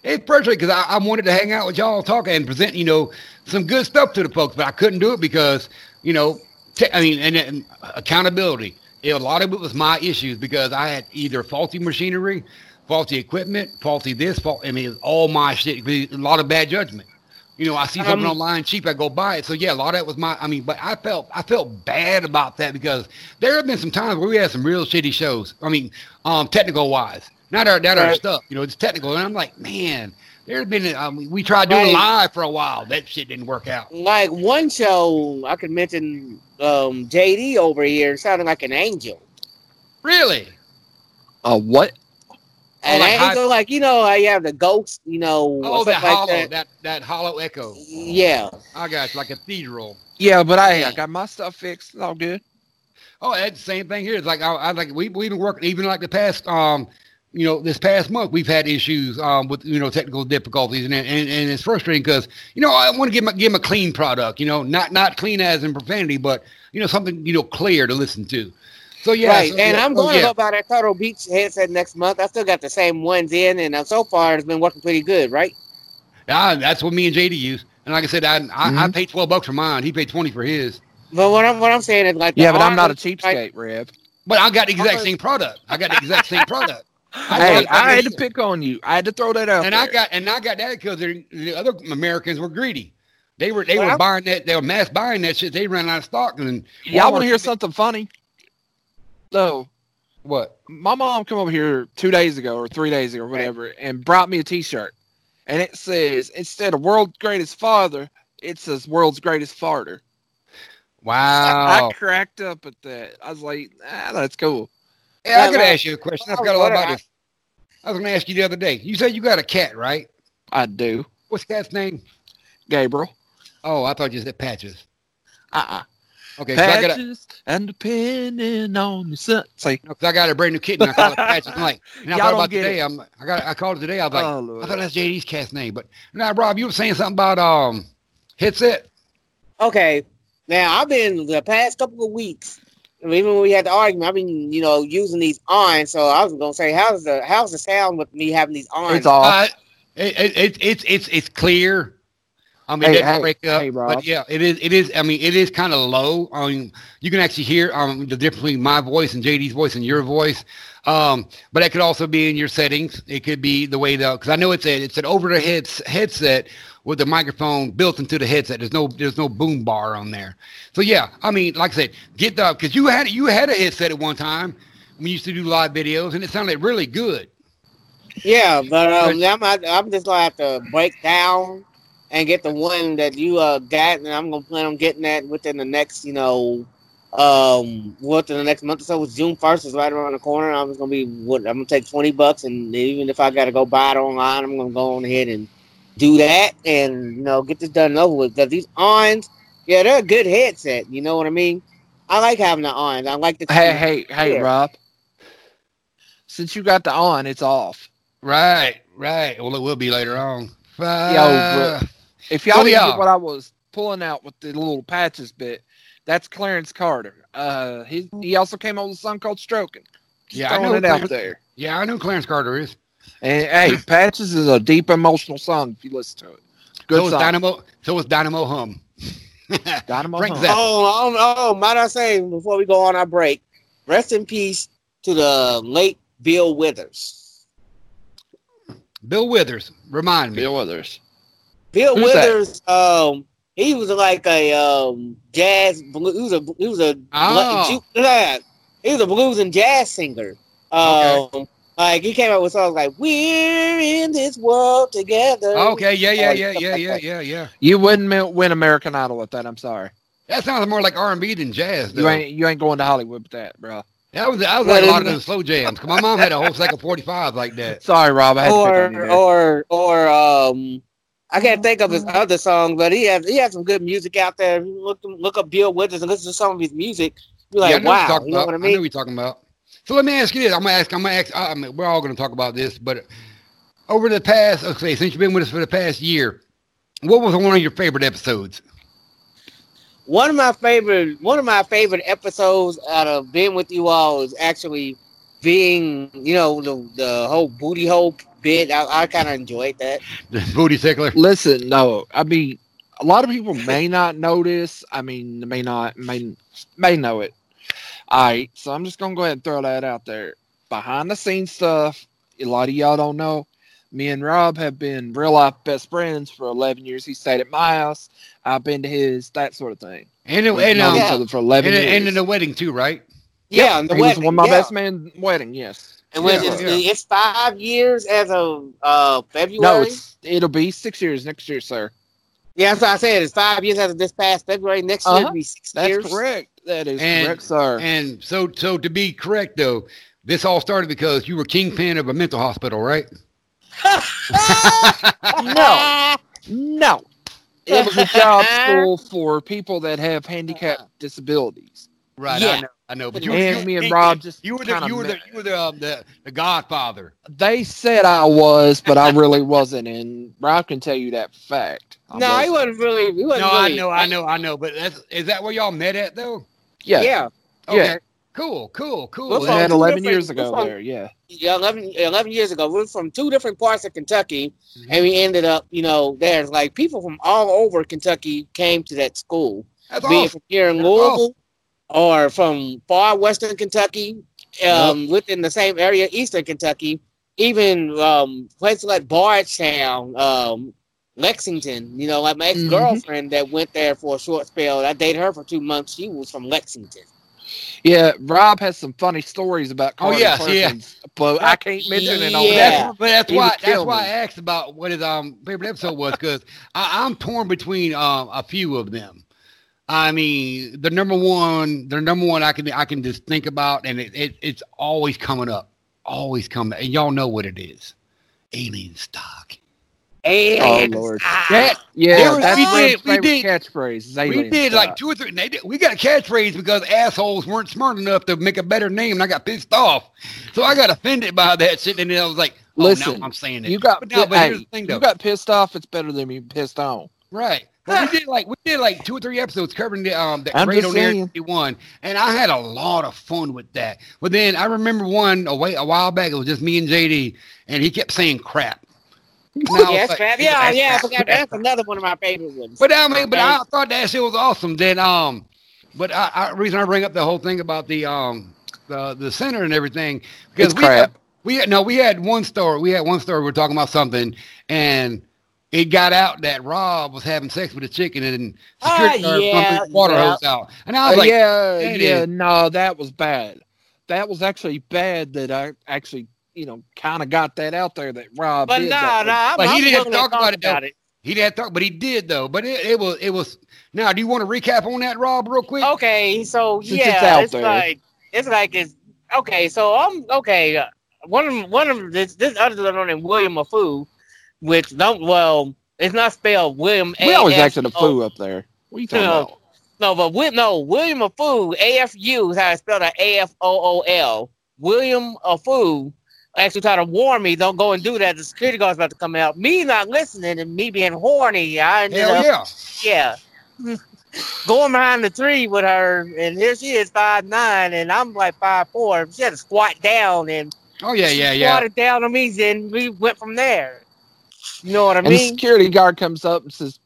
It's frustrating because I, I wanted to hang out with y'all, talk and present, you know, some good stuff to the folks, but I couldn't do it because, you know, te- I mean, and, and accountability. Yeah, a lot of it was my issues because I had either faulty machinery, faulty equipment, faulty this, fault. I mean, it's all my shit. A lot of bad judgment. You know, I see something Um, online cheap, I go buy it. So yeah, a lot of that was my. I mean, but I felt I felt bad about that because there have been some times where we had some real shitty shows. I mean, um, technical wise, not our not our stuff. You know, it's technical, and I'm like, man, there's been. Um, we tried doing Right. live for a while. That shit didn't work out. Like one show, I could mention um, JD over here sounding like an angel. Really? Uh, what? And like I high- like you know how you have the ghost, you know. Oh, that like hollow, that. that that hollow echo. Yeah. I got you, like a cathedral. Yeah, but I, I got my stuff fixed. It's all good. Oh, that's the same thing here. It's like I, I like we we've been working even like the past um you know this past month we've had issues um with you know technical difficulties and and, and it's frustrating because you know I want to give 'em a, give 'em a clean product you know not not clean as in profanity but you know something you know clear to listen to. So yeah, right. so, and yeah, I'm oh, going to yeah. go buy that Turtle Beach headset next month. I still got the same ones in, and uh, so far it's been working pretty good, right? Yeah, that's what me and JD use. And like I said, I I, I Mm-hmm. paid twelve bucks for mine. He paid twenty for his. But what I'm what I'm saying is like Yeah, but I'm not a arms, cheapskate, Rev. But I got the exact same product. I got the exact same product. Hey, I- I had to pick on you. I had to throw that out and there. I got and I got that because the other Americans were greedy. They were they Well, were buying that they were mass buying that shit. They ran out of stock and Y'all want to hear something funny? So, what? my mom come over here two days ago or three days ago or whatever and brought me a T-shirt, and it says instead of "World's Greatest Father," it says "World's Greatest Farter." Wow. I cracked up at that. I was like, ah, that's cool. Hey, I Yeah, gotta well, ask you a question. I well, forgot all what about this. I was gonna ask you the other day. You said you got a cat, right? I do, What's the cat's name? Gabriel. Oh, I thought you said Patches. Uh-uh. Okay, 'cause I got a, Patches and depending on the sun. Say, no, 'cause I got a brand new kitten. I call it Patches Night. And I Y'all thought don't about get today. it. I'm I got I called it today. I was like, oh, I thought that's JD's cat's name. But now, Rob, you were saying something about um headset. Okay. Now I've been the past couple of weeks. Even when we had the argument, I've been, you know, using these on. So I was gonna say, how's the how's the sound with me having these on? it's off. Uh, it, it, it, it's it's it's clear. I mean, Hey, it doesn't hey, break up, hey, but yeah, it is. It is. I mean, it is kind of low. I mean, you can actually hear um the difference between my voice and JD's voice and your voice. Um, but that could also be in your settings. It could be the way the because I know it's a it's an over the head headset with the microphone built into the headset. There's no there's no boom bar on there. So yeah, I mean, like I said, get the because you had you had a headset at one time when you used to do live videos, and it sounded really good. Yeah, but um, I'm I'm just gonna have to break down and get the one that you uh got, and I'm gonna plan on getting that within the next, you know, um, within the next month or so. It's June first is right around the corner. I'm just gonna be what I'm gonna take twenty bucks, and even if I gotta go buy it online, I'm gonna go on ahead and do that, and you know, get this done and over with. Because these ons, yeah, they're a good headset. You know what I mean? I like having the ons. I like the Hey, hey, hey, Yeah. Rob. Since you got the on, it's off. Right, right. Well, it will be later on. Yo, Uh, bro. If y'all So, didn't what I was pulling out with the little patches bit, that's Clarence Carter. Uh, he he also came out with a song called "Stroking." Just Yeah, I know it out there. yeah, I know Clarence Carter is. And hey, Patches is a deep emotional song if you listen to it. Good so was song. Dynamo. So was Dinah-Moe Humm. Dynamo Frank Hum. Zappa. Oh, oh, oh, might I say before we go on our break, rest in peace to the late Bill Withers. Bill Withers. Remind me. Bill Withers. Bill Who's that? Withers, um, he was like a um jazz. He was a he was a Oh. ju- he was a blues and jazz singer. Um, like he came out with songs like "We're in this world together." Okay. Yeah. Yeah. Yeah. Yeah. Yeah. Yeah. Yeah. You wouldn't win American Idol with that. I'm sorry. That sounds more like R and B than jazz. Though. You ain't you ain't going to Hollywood with that, bro. That was that was like a lot of then- those slow jams. 'Cause my mom had a whole stack of forty five like that. Sorry, Rob. I had to pick on you or or or um I can't think of his other songs, but he has he has some good music out there. Look look up Bill Withers and listen to some of his music. You're like, know what you're wow, you know about. what I I know mean? what you're talking about. So let me ask you this. I'm gonna ask. I'm gonna ask. I mean, we're all gonna talk about this, but over the past, okay, since you've been with us for the past year, what was one of your favorite episodes? One of my favorite one of my favorite episodes out of being with you all is actually being, you know, the the whole booty hole bit. I, I kind of enjoyed that. The booty tickler. Listen, no, I mean, a lot of people may not know this. I mean, may not, may may know it. All right, so I'm just gonna go ahead and throw that out there. Behind the scenes stuff, a lot of y'all don't know. Me and Rob have been real life best friends for 11 years. He stayed at my house. I've been to his, that sort of thing. And We've and known um, each Yeah. other for 11 and, years. and in the wedding too, right? Yeah, and the he was one of my yeah. best man wedding. Yes. And when Yeah, it's, yeah. it's five years as of uh February. No, it's it'll be six years next year, sir. Yeah, that's what I said. It's five years after this past February. Next year Uh-huh. it'll be six That's years. That's correct. That is And- correct, sir. And so, so to be correct though, this all started because you were kingpin of a mental hospital, right? no, no. It was a job school for people that have handicap disabilities. Right. Yeah. I know. I know. But you, And you, me and you- Rob just you were the you were the you were the um, the, the Godfather. They said I was, but I really wasn't, and Rob can tell you that fact. I No, he wasn't really. He wasn't No, I know, I know, I know. But that's, is that where y'all met at though? Yeah, Yeah, Okay. Yeah. Cool. Cool. Cool. We're from 11 years ago from- there. Yeah, yeah 11, 11 years ago. We are from two different parts of Kentucky, Mhm. and we ended up, you know, there's like people from all over Kentucky came to that school, That's be it awesome. from here in That's Louisville or from far western Kentucky, um, within the same area, eastern Kentucky, even um, places like Bardstown, um, Lexington. You know, like my ex girlfriend that went there for a short spell. I dated her for two months. She was from Lexington. yeah. Rob has some funny stories about. Oh, Carter yes, yeah. Perkins, but I can't mention it on Yeah. that. That's, but that's He why that's kill why. I asked about what his um favorite episode was because I'm torn between um a few of them. I mean, the number one, the number one I can I can just think about, and it, it it's always coming up, always coming, and y'all know what it is, alien stock. And Oh, Lord. ah, That Yeah, was- that's we did- we favorite did- catchphrase. is we alien did like two or three. They did, we got a catchphrase because assholes weren't smart enough to make a better name, and I got pissed off. So I got offended by that shit, and then I was like, "Oh, Listen, now I'm saying it." You got, but, no, but hey, here's the thing, though. you got pissed off. It's better than being pissed on. Right. But we did like we did like two or three episodes covering the um the I'm raid just on Air saying. 51, and I had a lot of fun with that. But then I remember one a, way, a while back. It was just me and JD, and he kept saying crap. Yes, like- crap. Yeah, yeah, I forgot. That's another one of my favorite ones. But I mean, but I thought that shit was awesome. Then um, but I, I reason I bring up the whole thing about the um the the center and everything because It's we had, crap. we had no we had one story we had one story We're talking about something and it got out that Rob was having sex with a chicken and security Ah, guard yeah, pumped water yeah. hose out and I was Uh, like yeah, yeah, is- no, that was bad. That was actually bad that I actually, you know, kind of got that out there that Rob But did. no, that. no, I'm, But he didn't willing to talk about it, about it. he didn't talk but he did though but it, it was it was now do you want to recap on that Rob real quick Okay, so Since it's yeah, out it's, there. like it's like it's okay. So I'm okay. uh, One of one of this this other gentleman named William Afu, which don't well, it's not spelled William. we always A F acted a O- fool up there. What are you talking No. about? No, but Wi- no, William Afu, AFU is how I spelled that A F O O L. William Afu actually tried to warn me, don't go and do that. The security guard's about to come out. Me not listening and me being horny, I ended hell up, yeah yeah. Going behind the tree with her, and here she is five nine, and I'm like five four. She had to squat down and oh yeah she yeah yeah squatted down on me, and we went from there. You know what I And the mean? security guard comes up and says,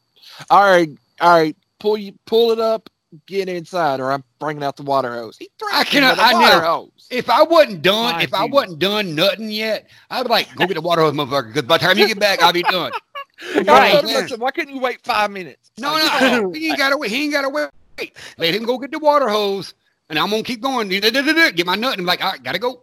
"All right, all right, pull you, pull it up, get inside, or I'm bringing out the water hose." He I threatened cannot- with a I water know. hose. If I wasn't done, My if I wasn't done nothing yet, I'd be like, go get the water hose, motherfucker. Because by the time you get back, I'll be done. I Right. told him, I said, "Why couldn't you wait five minutes?" No, no, he ain't got to wait. He ain't got to wait. Let him go get the water hose, and I'm gonna keep going. Get my nut, and I'm like, I gotta go.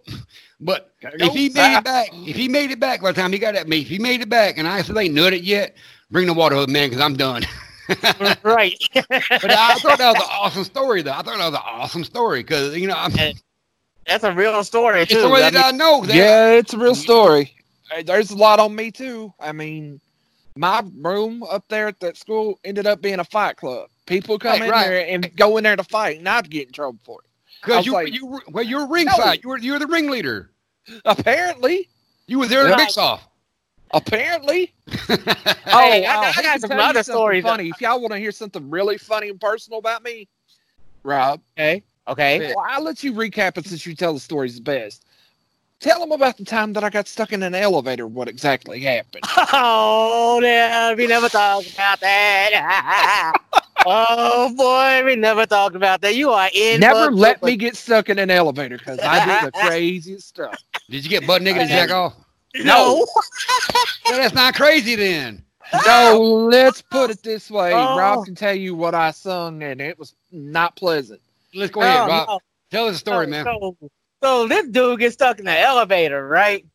But if he made it back, if he made it back by the time he got at me, if he made it back, and I still ain't it yet, bring the water hose, man, because I'm done. right. But I thought that was an awesome story, though. I thought that was an awesome story because you know I'm, That's a real story too. somebody I that I know. That, Yeah, it's a real mm-hmm. story. There's a lot on me too. I mean, my room up there at that school ended up being a fight club. People come Right, in right. there and go in there to fight, and I'd get in trouble for it. Because was you, like- you were well, you were ringside. You were you were the ringleader. Apparently, You were there to Yeah. mix off. apparently. Hey, oh, I- wow. I Hey, got to some other stories. Funny. If y'all want to hear something really funny and personal about me, Rob, Okay. Okay. well, I'll let you recap it since you tell the stories the best. Tell them about the time that I got stuck in an elevator. What exactly happened? Oh, yeah, we never talked about that. oh boy, we never talked about that. You are in. Never let me get stuck in an elevator because I do the craziest stuff. Did you get butt naked and jack off? No. Well, that's not crazy then. No, let's put it this way. Oh. Rob can tell you what I sung, and it was not pleasant. Let's go ahead, Oh, Rob. no. Tell us a story, so, man. So, so this dude gets stuck in the elevator, right?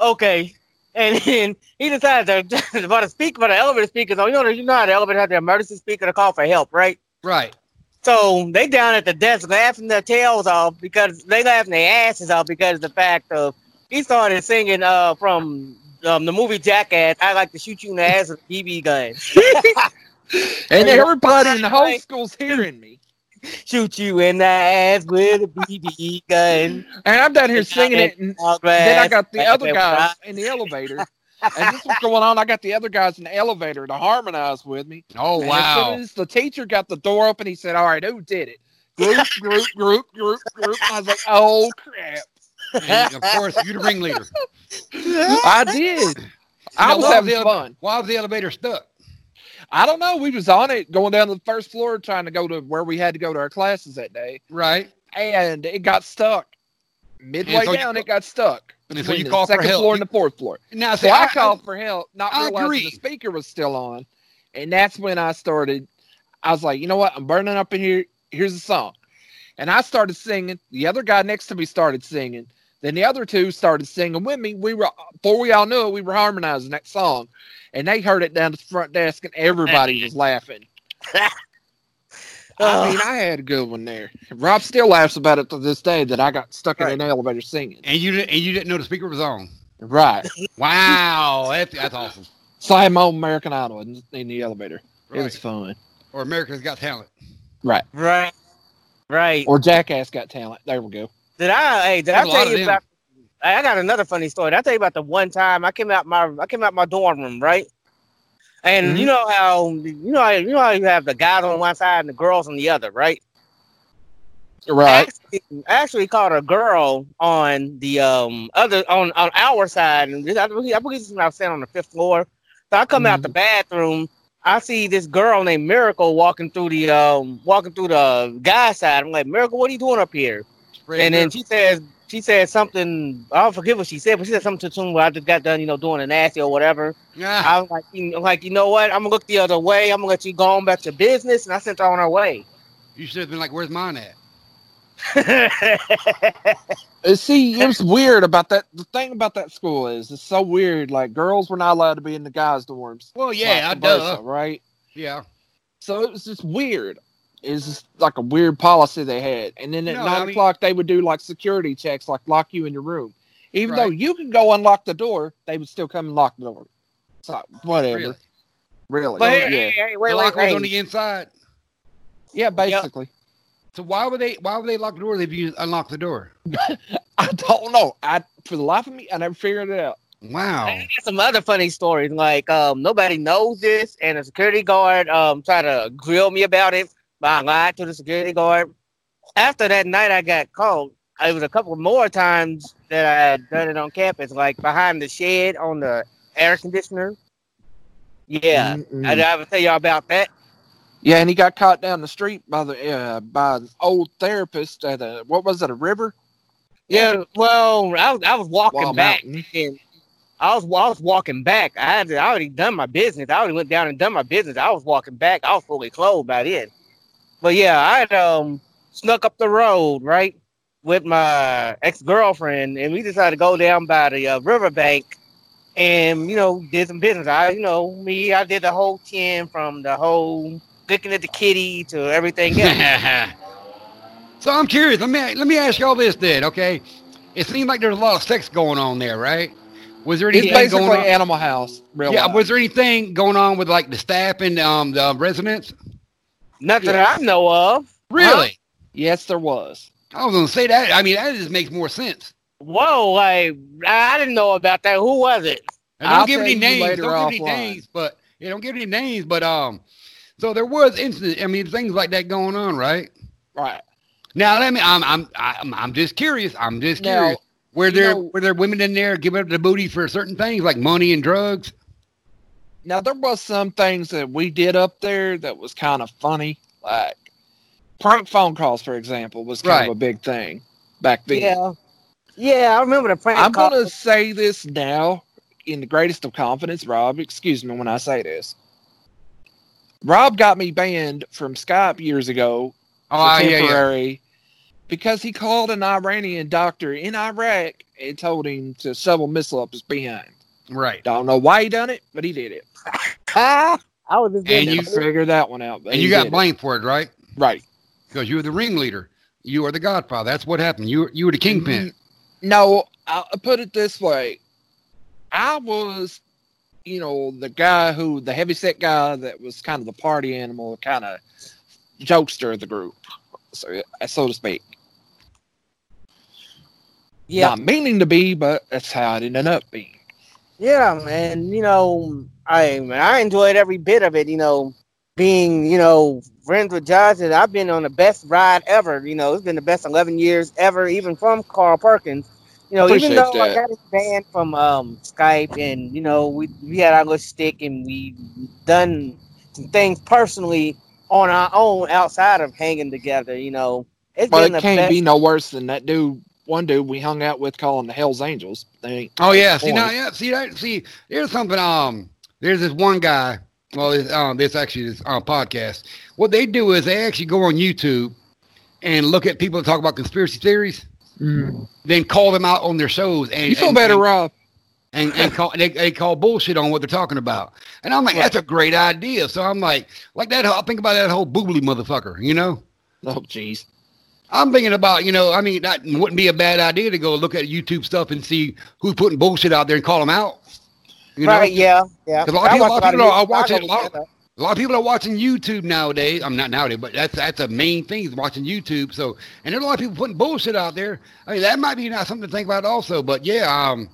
Okay. And then he decides to about the speaker, about the elevator speakers. Oh, you know, you know how the elevator has the emergency speaker to call for help, right? Right. So they down at the desk laughing their tails off because they laughing their asses off because of the fact of he started singing uh from um, the movie Jackass. I like to shoot you in the ass with a BB gun. And everybody in the whole school's hearing me. shoot you in the ass with a BB gun. And I'm down here singing it, and then Then I got the other guy in the elevator. And this was going on. I got the other guys in the elevator to harmonize with me. Oh And As soon as the teacher got the door open, he said, All right, who did it? Group, group, group, group, group. I was like, Oh, crap. And of course, you're the ringleader. I did. I Now, was having ele- fun. Why was the elevator stuck? I don't know. We was on it going down to the first floor trying to go to where we had to go to our classes that day. Right. And it got stuck. Midway so you- down, it got stuck. And so you call called for second help. floor and the fourth floor. Now, So see, I, I, called for help, not I realizing agree. the speaker was still on. And that's when I started. I was like, you know what? I'm burning up in here. Here's a song. And I started singing. The other guy next to me started singing. Then the other two started singing with me. We were before we all knew it, we were harmonizing that song. And they heard it down the front desk and everybody was laughing. Uh, I mean, I had a good one there. Rob still laughs about it to this day that I got stuck in Right. an elevator singing. and you didn't, and you didn't know the speaker was on. Right. Wow, that's that's awesome. So I had my own American Idol in, in the elevator. It was fun. Or America's Got Talent. Right. Right. Right. Or Jackass Got Talent. There we go. Did I? Hey, did There's I a tell you about? I I got another funny story. Did I tell you about the one time I came out my I came out my dorm room, right? And Mhm. you know how you know how, you know how you have the guys on one side and the girls on the other, right? Right. Actually, I actually caught a girl on the um other on on our side, and I believe I believe this is when I was standing on the fifth floor. So I come out the bathroom. I see this girl named Miracle walking through the um walking through the guy side. I'm like, Miracle, what are you doing up here? and then she says she said something. I don't forget what she said, but she said something to the tune where I just got done, you know, doing a nasty or whatever. yeah, I was like, you know, like you know what? I'm gonna look the other way. I'm gonna let you go on about your business, and I sent her on her way. you should have been like, "Where's mine at?" See, it was weird about that. The thing about that school is it's so weird. Like girls were not allowed to be in the guys' dorms. Well, yeah, Vice duh. versa, right? Yeah, So it was just weird. It's just like a weird policy they had. And then at No, nine I mean- o'clock they would do like security checks, like lock you in your room. Even though you can go unlock the door, they would still come and lock the door. So whatever. really. Really? but hey, yeah. hey, hey, wait, the lock was on the inside. yeah, basically. So why would they? Why would they lock the door if you unlock the door? I don't know. I for the life of me, I never figured it out. Wow. I got some other funny stories. Like um, nobody knows this, and a security guard um tried to grill me about it. I lied to the security guard. After that night, I got caught. It was a couple more times that I had done it on campus, like behind the shed on the air conditioner. Yeah, Mm-mm. I, would tell y'all about that. Yeah, and he got caught down the street by the uh, by an old therapist at a what was it a river? Yeah, well, I was I was walking back, and I was I was walking back. I had I already done my business. I already went down and done my business. I was walking back. I was fully clothed by then. But yeah, I had um snuck up the road right with my ex girlfriend, and we decided to go down by the uh, riverbank, and you know did some business. I you know me I did the whole ten from the whole looking at the kitty to everything else. so I'm curious. Let me let me ask y'all this then. Okay, it seemed like there's a lot of sex going on there, right? Was there It's anything basically going on? Animal House. Real Yeah, life. was there anything going on with like the staff and um the residents? Nothing that I know of. Really? yes, there was. I was gonna say that. I mean, that just makes more sense. Whoa, like I I didn't know about that. Who was it? And don't I'll give any names. Don't give any names. But yeah, don't give any names. But um, so there was incident. I mean, things like that going on, right? Right. Now let me. I'm I'm I'm, I'm just curious. I'm just Now, curious. Were there know- were there women in there giving up the booty for certain things like money and drugs? Now there was some things that we did up there that was kind of funny, like prank phone calls, for example, was kind Right. of a big thing back then. Yeah. Yeah, I remember the prank I'm call. going to say this now in the greatest of confidence, Rob. Excuse me when I say this. Rob got me banned from Skype years ago Oh for ah, yeah, yeah. temporary because he called an Iranian doctor in Iraq and told him to shovel missile up his behind. Right. Don't know why he done it, but he did it. Ah, I was just And you- Figure that one out. And you got did it. blamed for it, right? right. Because you were the ringleader. You were the godfather. That's what happened. You were, you were the kingpin. No, I'll put it this way. I was, you know, the guy who, the heavyset guy that was kind of the party animal, kind of jokester of the group, so, so to speak. Yeah, Not meaning to be, but that's how it ended up being. Yeah, man. You know, I I enjoyed every bit of it. You know, being you know friends with Josh, and I've been on the best ride ever. You know, it's been the best eleven years ever, even from Carl Perkins. You know, even though I got his banned from um, Skype, and you know, we we had our little stick, and we done some things personally on our own outside of hanging together. You know, it's been it can't best. be no worse than that dude, one dude we hung out with calling the Hell's Angels. They ain't Oh yeah. See now, yeah. See that. See, there's something. Um, there's this one guy. Well, it's, um, this actually this uh, podcast. What they do is they actually go on YouTube and look at people that talk about conspiracy theories, then call them out on their shows. And You feel and- better, and, Rob? and, and call they, they call bullshit on what they're talking about. And I'm like, that's a great idea. So I'm like, like that. I think about that whole boobly motherfucker. You know. Oh, jeez. I'm thinking about, you know, I mean, that wouldn't be a bad idea to go look at YouTube stuff and see who's putting bullshit out there and call them out. You know, right? Yeah, yeah. a lot of people- a lot of people are watching a lot- a lot of people are watching YouTube nowadays. I'm not nowadays, but that's that's a main thing is watching YouTube. So, and there's a lot of people putting bullshit out there. I mean, that might be not something to think about also. But yeah, um,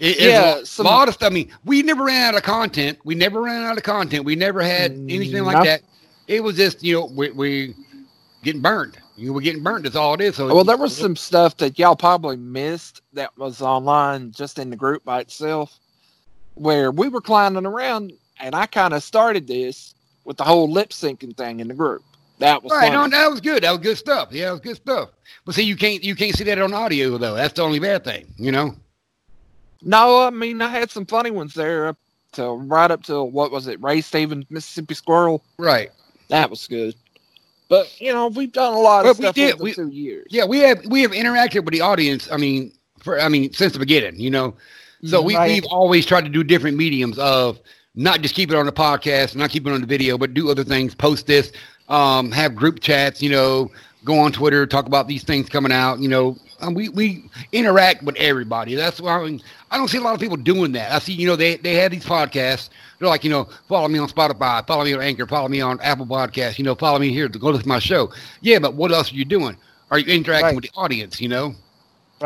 it, it's Yeah, a some- lot of stuff. I mean, we never ran out of content. We never ran out of content. We never had anything like No. that. It was just you know we we getting burned. You were getting burned. That's all it is. So Well, there was some stuff that y'all probably missed that was online just in the group by itself, where we were clowning around, and I kind of started this with the whole lip syncing thing in the group. That was Right, no, that was good. That was good stuff. Yeah, it was good stuff. But see, you can't you can't see that on audio though. That's the only bad thing, you know. No, I mean I had some funny ones there up to right up to what was it, Ray Stevens, Mississippi Squirrel. Right. That was good. But you know we've done a lot Well, of we stuff did. over the We- two years. Yeah, we have we have interacted with the audience. I mean, for I mean, since the beginning, you know. So we Right. we've always tried to do different mediums of not just keep it on the podcast, not keep it on the video, but do other things. Post this, um, have group chats. You know, go on Twitter, talk about these things coming out. You know, um, we we interact with everybody. That's why I, mean, I don't see a lot of people doing that. I see, you know, they they have these podcasts. They're like, you know, follow me on Spotify, follow me on Anchor, follow me on Apple Podcasts. You know, follow me here to go to my show. Yeah, but what else are you doing? Are you interacting Right. with the audience? You know,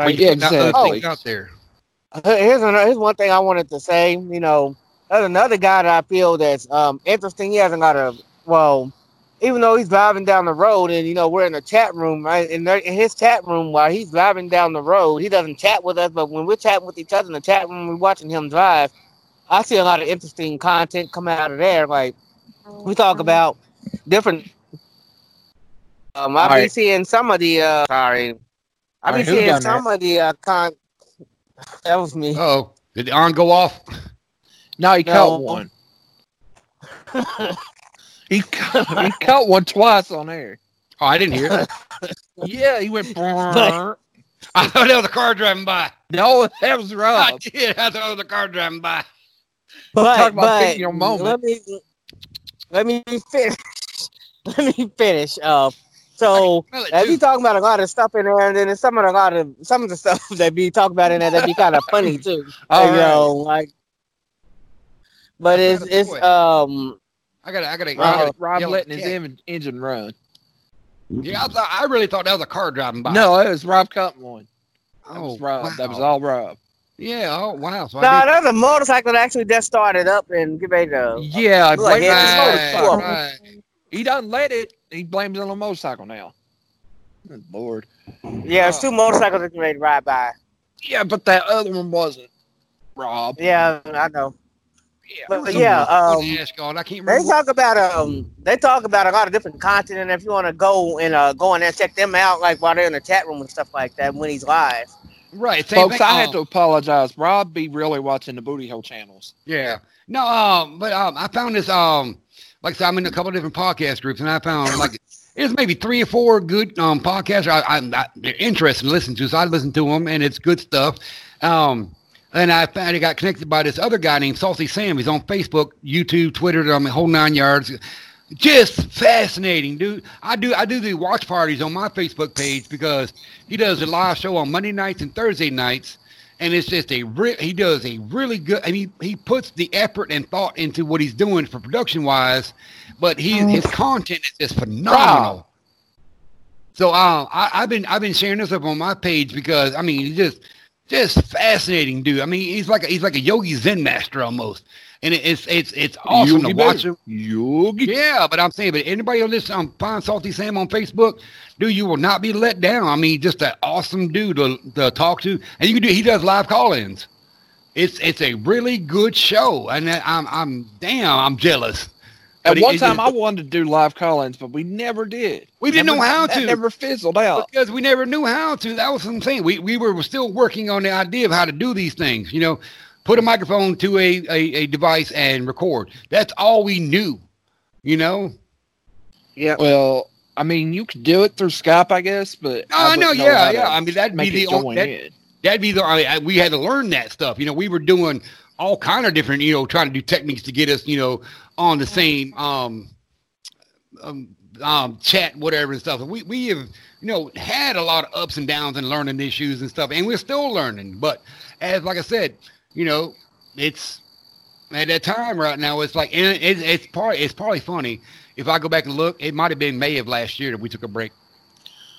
Are Right. you Yeah, putting out other exactly. out there? Uh, Here's another, here's one thing I wanted to say. You know, there's another guy that I feel that's um interesting. He hasn't got a well, even though he's driving down the road, and you know we're in a chat room, right? In, there, in his chat room, while he's driving down the road, he doesn't chat with us, but when we're chatting with each other in the chat room, we're watching him drive. I see a lot of interesting content coming out of there. Like we talk about different. Um, I've been Alright. seeing some of the. Uh, sorry, I've been Alright, who seeing done some of the uh, con. That was me. Oh, did the on go off? now he No. cut one. he cut, he cut one twice on air. Oh, I didn't hear it. Yeah, he went. But- I thought that was a car driving by. no, that was rough. I did. I thought it was a car driving by. But, Talk about but your moment. let me let me finish. let me finish. Uh, so Smell as too. you talking about a lot of stuff in there, and then there's some of the, a lot of some of the stuff that be talking about in there that be kind of funny too. All you right. know, like. But it's That's it's boy. um I gotta, I gotta. I Rob, gotta Rob yell letting his Cat. engine run. Yeah, I thought. I really thought that was a car driving by. No, it was Rob cutting one. That Oh, was Rob. That was all Rob. Yeah. Oh, wow. So no, I did. there's a motorcycle that actually just started up and get ready to. Yeah, I Look like blame it's his a Right, right. He doesn't let it. He blames it on the motorcycle now. Good Lord. Yeah, there's two motorcycles that get ready to ride by. Yeah, but that other one wasn't. Rob. Yeah, I know. Yeah. But yeah, funny um, ass I can't They remember. talk about um, they talk about a lot of different content, and if you want to go and uh, go in there and check them out, like while they're in the chat room and stuff like that, when he's live. right. Same Folks, thing. I had um, to apologize. Rob be really watching the booty hole channels. Yeah. No, um, but um, I found this um, like I said, I'm in a couple of different podcast groups, and I found like there's maybe three or four good um podcasts I, I'm I, they're interested in listening to, so I listen to them, and it's good stuff. Um, And I found I got connected by this other guy named Saucy Sam. He's on Facebook, YouTube, Twitter, I mean, whole nine yards. Just fascinating, dude. I do I do the watch parties on my Facebook page because he does a live show on Monday nights and Thursday nights, and it's just a re- he does a really good and he he puts the effort and thought into what he's doing for production wise, but he his content is just phenomenal. Wow. So uh, I, I've been I've been sharing this up on my page because I mean just just fascinating dude. I mean he's like a, he's like a yogi zen master almost, and it, it's it's it's awesome Yogi to watch him. Yogi. Yeah, but I'm saying, but anybody who listen on um, Find Salty Sam on Facebook, dude, you will not be let down. I mean, just an awesome dude to, to talk to, and you can do. He does live call-ins. It's it's a really good show, and I'm I'm damn I'm jealous. At But one it time, just- I wanted to do live call-ins, but we never did. We didn't Never- know how that to. Never fizzled out. because we never knew how to. That was what I'm. We we were still working on the idea of how to do these things. You know, put a microphone to a a, a device and record. That's all we knew. You know. Yeah. Well, I mean, you could do it through Skype, I guess, but Oh, I know. Yeah, yeah. I mean, that'd be the only. That, that'd be the. I mean, I- we had to learn that stuff. You know, we were doing all kind of different. You know, trying to do techniques to get us. You know, on the same um, um, um chat, whatever and stuff. We we have you know had a lot of ups and downs and learning issues and stuff, and we're still learning. But as like I said, you know, it's at that time right now. It's like and it, it's probably it's probably funny if I go back and look. It might have been May of last year that we took a break.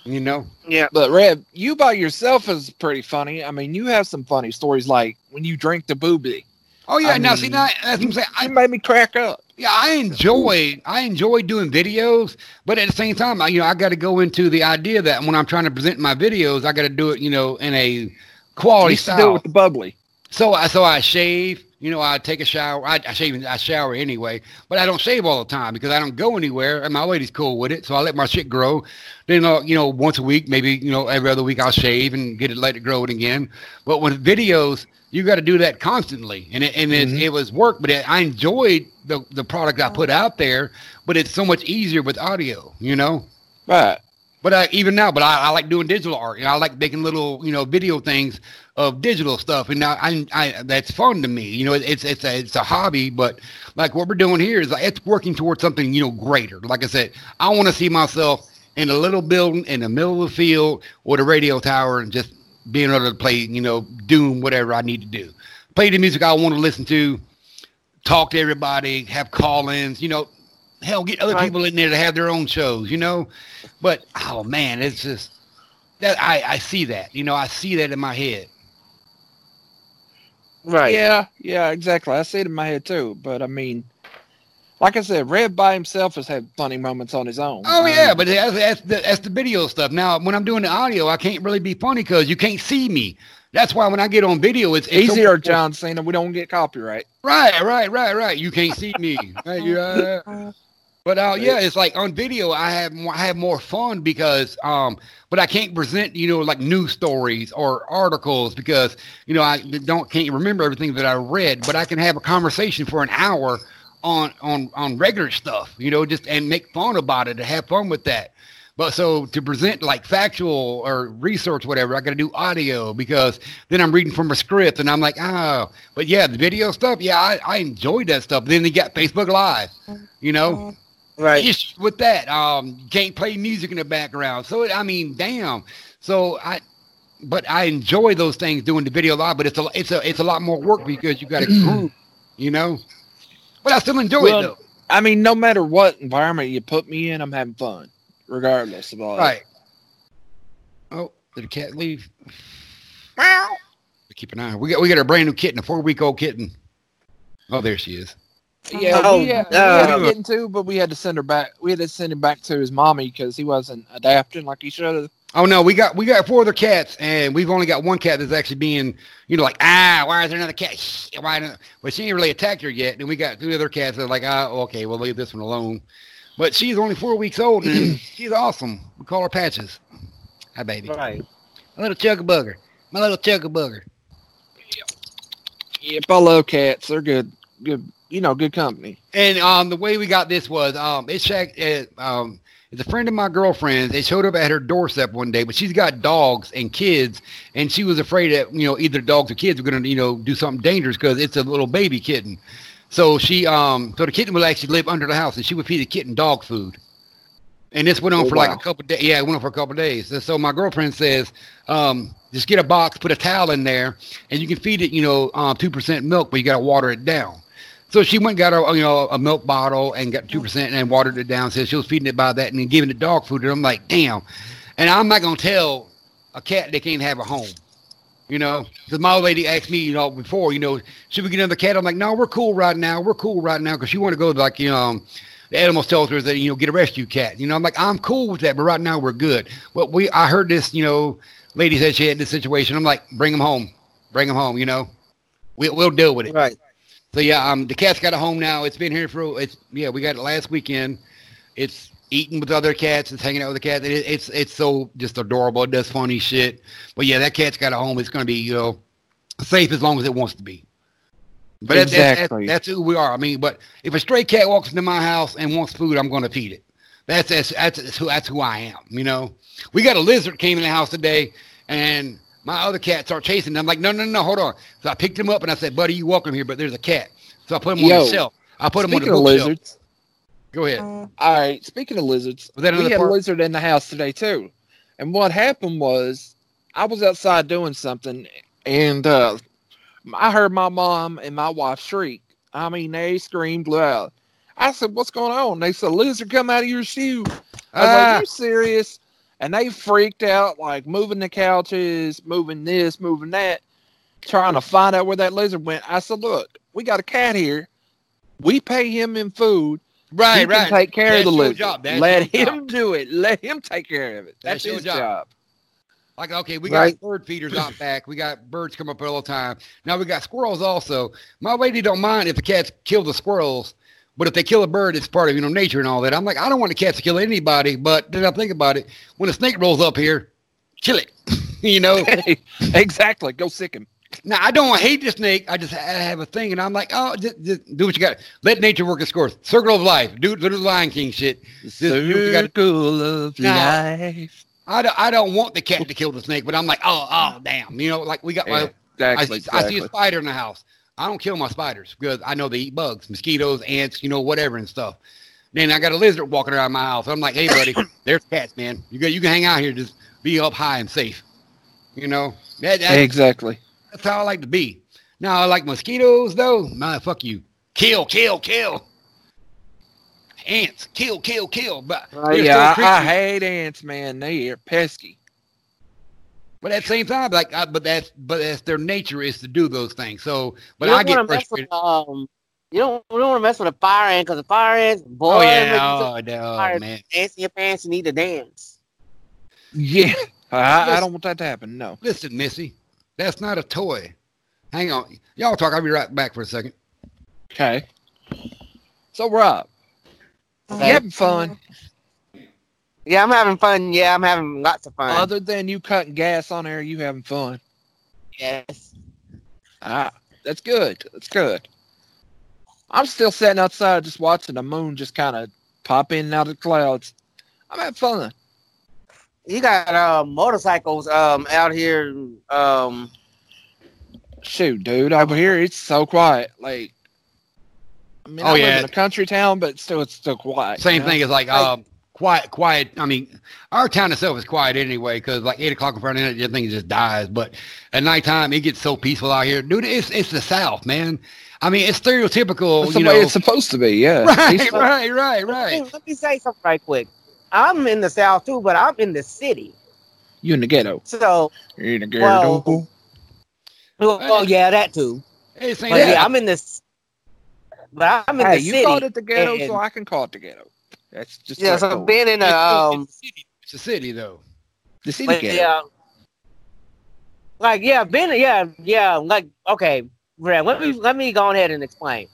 You know. Yeah. But Rev, you by yourself is pretty funny. I mean, you have some funny stories, like when you drink the boobie. Oh yeah, I now see now that's what I'm saying. I, You made me crack up. Yeah, I enjoy I enjoy doing videos, but at the same time, I, you know, I got to go into the idea that when I'm trying to present my videos, I got to do it, you know, in a quality to do it style. with the bubbly. So I so I shave, you know, I take a shower. I, I shave, I shower anyway, but I don't shave all the time because I don't go anywhere, and my lady's cool with it. So I let my shit grow. Then, uh, you know, once a week, maybe you know, every other week, I'll shave and get it, let it grow it again. But with videos, you got to do that constantly, and it, and it, Mhm. it was work, but it, I enjoyed the the product I put out there. But it's so much easier with audio, you know. Right. But uh, even now, but I, I like doing digital art. You know, I like making little, you know, video things of digital stuff, and I, I, I that's fun to me. You know, it's it's a it's a hobby, but like what we're doing here is like it's working towards something, you know, greater. Like I said, I want to see myself in a little building in the middle of the field with a radio tower and just being able to play, you know, doing whatever I need to do, play the music I want to listen to, talk to everybody, have call-ins, you know, hell, get other Right. people in there to have their own shows, you know. But oh man, it's just that I I see that, you know, I see that in my head. Right. Yeah, yeah, exactly. I see it in my head too. But I mean, like I said, Rev by himself has had funny moments on his own. Oh yeah, but that's that's the, that's the video stuff. Now, when I'm doing the audio, I can't really be funny because you can't see me. That's why when I get on video, it's, it's easier, more- John Cena. We don't get copyright. Right, right, right, right. You can't see me. Right, you, uh, but uh, yeah, it's like on video, I have more, I have more fun because um, but I can't present you know like news stories or articles because you know I don't can't remember everything that I read, but I can have a conversation for an hour on on on regular stuff, you know, just and make fun about it and have fun with that. But so to present like factual or research, whatever, I got to do audio because then I'm reading from a script and I'm like, oh, but yeah, the video stuff, yeah, I, I enjoyed that stuff. Then they got Facebook Live, you know, Right. issues with that. Um, can't play music in the background. So I mean, damn. So I, but I enjoy those things doing the video live. But it's a it's a it's a lot more work because you got to group, you know. But I still enjoy Well, it though. I mean, no matter what environment you put me in, I'm having fun, regardless of all. that. Right. Oh, did the cat leave? Meow. Keep an eye. We got we got a brand new kitten, a four week old kitten. Oh, there she is. Yeah, Oh, we, had, we uh, had to get into, but we had to send her back. We had to send him back to his mommy because he wasn't adapting like he should have. Oh no, we got we got four other cats, and we've only got one cat that's actually being, you know, like ah, why is there another cat? Shh, Why? Not? But she ain't really attacked her yet. And we got two other cats that are like, ah, okay, we'll leave this one alone. But she's only four weeks old, and she's awesome. We call her Patches. Hi, baby. Right. My little chugga bugger. My little chugga bugger. Yep, I love cats. They're good, good, you know, good company. And um, the way we got this was um, it's Shaq. It, um, It's a friend of my girlfriend's. They showed up at her doorstep one day, but she's got dogs and kids, and she was afraid that you know either dogs or kids were gonna you know do something dangerous because it's a little baby kitten. So she um so the kitten would actually live under the house, and she would feed the kitten dog food. And this went on Oh, for like a couple days. Yeah, it went on for a couple days. And so my girlfriend says, um, just get a box, put a towel in there, and you can feed it, you know, um, two percent milk, but you got to water it down. So she went got a you know a milk bottle and got two percent and watered it down. Said she was feeding it by that and then giving it dog food. And I'm like, damn. And I'm not gonna tell a cat they can't have a home. You know, because my old lady asked me, you know, before, you know, should we get another cat? I'm like, no, we're cool right now. We're cool right now because she want to go like, you know, the animal shelters that you know get a rescue cat. You know, I'm like, I'm cool with that, but right now we're good. Well, we I heard this, you know, lady said she had this situation. I'm like, bring them home, bring them home. You know, we, we'll deal with it. Right. So yeah, um, the cat's got a home now. It's been here for it's yeah, we got it last weekend. It's eating with other cats. It's hanging out with the cats. It, it's it's so just adorable. It does funny shit. But yeah, that cat's got a home. It's gonna be you know safe as long as it wants to be. But that's, that's, that's, that's who we are. I mean, but if a stray cat walks into my house and wants food, I'm gonna feed it. That's that's that's who that's who I am. You know, we got a lizard came in the house today, and my other cat started chasing. Them. I'm like, no, no, no, hold on. So I picked him up and I said, buddy, you welcome here, but there's a cat. So I put him on Yo, the shelf. I put him on Speaking the of bookshelf. lizards, Go ahead. all right. Speaking of lizards, Was we had part? a lizard in the house today too. And what happened was, I was outside doing something, and uh, I heard my mom and my wife shriek. I mean, they screamed loud. I said, "What's going on?" They said, "Lizard come out of your shoe." I was Ah. like, "You serious?" And they freaked out, like moving the couches, moving this, moving that, trying to find out where that lizard went. I said, "Look, we got a cat here. We pay him in food. Right, he right. take care That's of the lizard. job. That's Let him do it. Let him take care of it. That's That's, your his job. job. Like, okay, we got Right. bird feeders out back. We got birds come up all the time. Now we got squirrels also. My lady don't mind if the cats kill the squirrels, but if they kill a bird, it's part of you know nature and all that. I'm like, I don't want the cats to kill anybody, but then I think about it. When a snake rolls up here, kill it. you know. exactly. Go sick him. Now I don't hate the snake. I just ha- have a thing, and I'm like, oh, just, just do what you got. Let nature work its course. Circle of life. Do, do the Lion King shit. Just do what you gotta- Circle of Now- life. I don't, I don't want the cat to kill the snake, but I'm like, oh, oh, damn. You know, like we got my Yeah, I, exactly. I see a spider in the house. I don't kill my spiders because I know they eat bugs, mosquitoes, ants, you know, whatever and stuff. Then I got a lizard walking around my house. I'm like, hey, buddy, there's cats, man. You got, you can hang out here, just be up high and safe. You know, that, that- Exactly. that's how I like to be. Now I like mosquitoes though. Nah, fuck you. Kill, kill, kill. Ants, kill, kill, kill. But they're yeah, I, I hate ants, man. They are pesky. But at the same time, like, I, but that's but that's their nature is to do those things. So, but I get wanna mess frustrated. with, um, you don't, you don't want to mess with a fire ant because the fire ants, boy, Oh yeah, you oh, no, fire man. dance in your pants and need to dance. Yeah. I, I don't want that to happen. No. Listen, Missy, that's not a toy. Hang on, y'all talk. I'll be right back for a second. Okay. So, Rob, you Okay. having fun Yeah, I'm having fun. Yeah, I'm having lots of fun. other than you cutting gas on air? You having fun? yes. Ah, that's good. That's good. I'm still sitting outside just watching the moon just kind of pop in and out of the clouds. I'm having fun. You got uh, motorcycles um out here um Shoot, dude, over here it's so quiet. Like, I mean, Oh, I live yeah. in a country town, but still, it's still quiet. Same you know? thing as like Like- um, quiet, quiet. I mean, our town itself is quiet anyway because like eight o'clock in front of it, everything just dies. But at nighttime, it gets so peaceful out here, dude. It's it's the South, man. I mean, it's stereotypical, That's the you way know. it's supposed to be. Yeah. right, Peaceful. right, right, right. let me say something right quick. I'm in the south too, but I'm in the city. You in the ghetto. So, You're in the ghetto. Well, well, oh yeah, that too. Hey, But yeah, I'm in this. But I'm in hey, the you city. called it the ghetto, and- so I can call it the ghetto. That's just yeah, I so call it. being in a um, it's a city. It's a city though. the city but ghetto. yeah, like yeah, being yeah, yeah, like okay, Brad, let me let me go ahead and explain.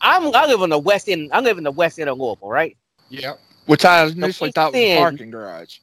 I'm I live in the west end. I live in the west end of Louisville, right? Yeah. Which I initially West thought was a parking garage.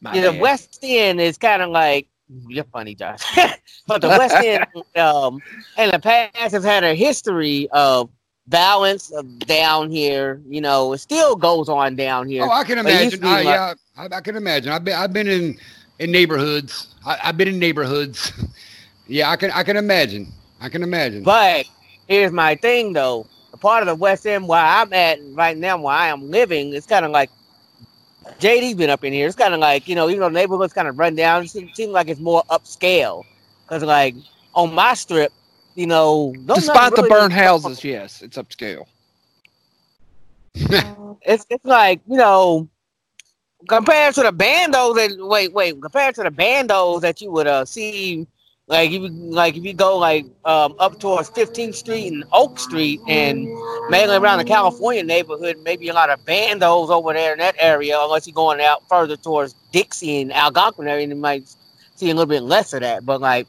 My Yeah, the west end is kind of like you're funny, Josh. but the west end, um, in the past has had a history of balance of down here. You know, it still goes on down here. Oh, I can But it used imagine. I, like- yeah, I, I can imagine. I've been I've been in in neighborhoods. I, I've been in neighborhoods. yeah, I can I can imagine. I can imagine. But here's my thing though. The part of the West End where I'm at right now, where I am living, it's kind of like JD's been up in here. It's kind of like you know, even though the neighborhood's kind of run down, it seems, seems like it's more upscale. Cause like on my strip, you know, those Despite the nothing burned really- houses, yes, it's upscale. it's it's like you know, compared to the bandos that wait wait compared to the bandos that you would uh see like if you like if you go like um up towards 15th Street and Oak Street and mainly around the California neighborhood, maybe a lot of bandos over there in that area. Unless you're going out further towards Dixie and Algonquin area, and you might see a little bit less of that. But like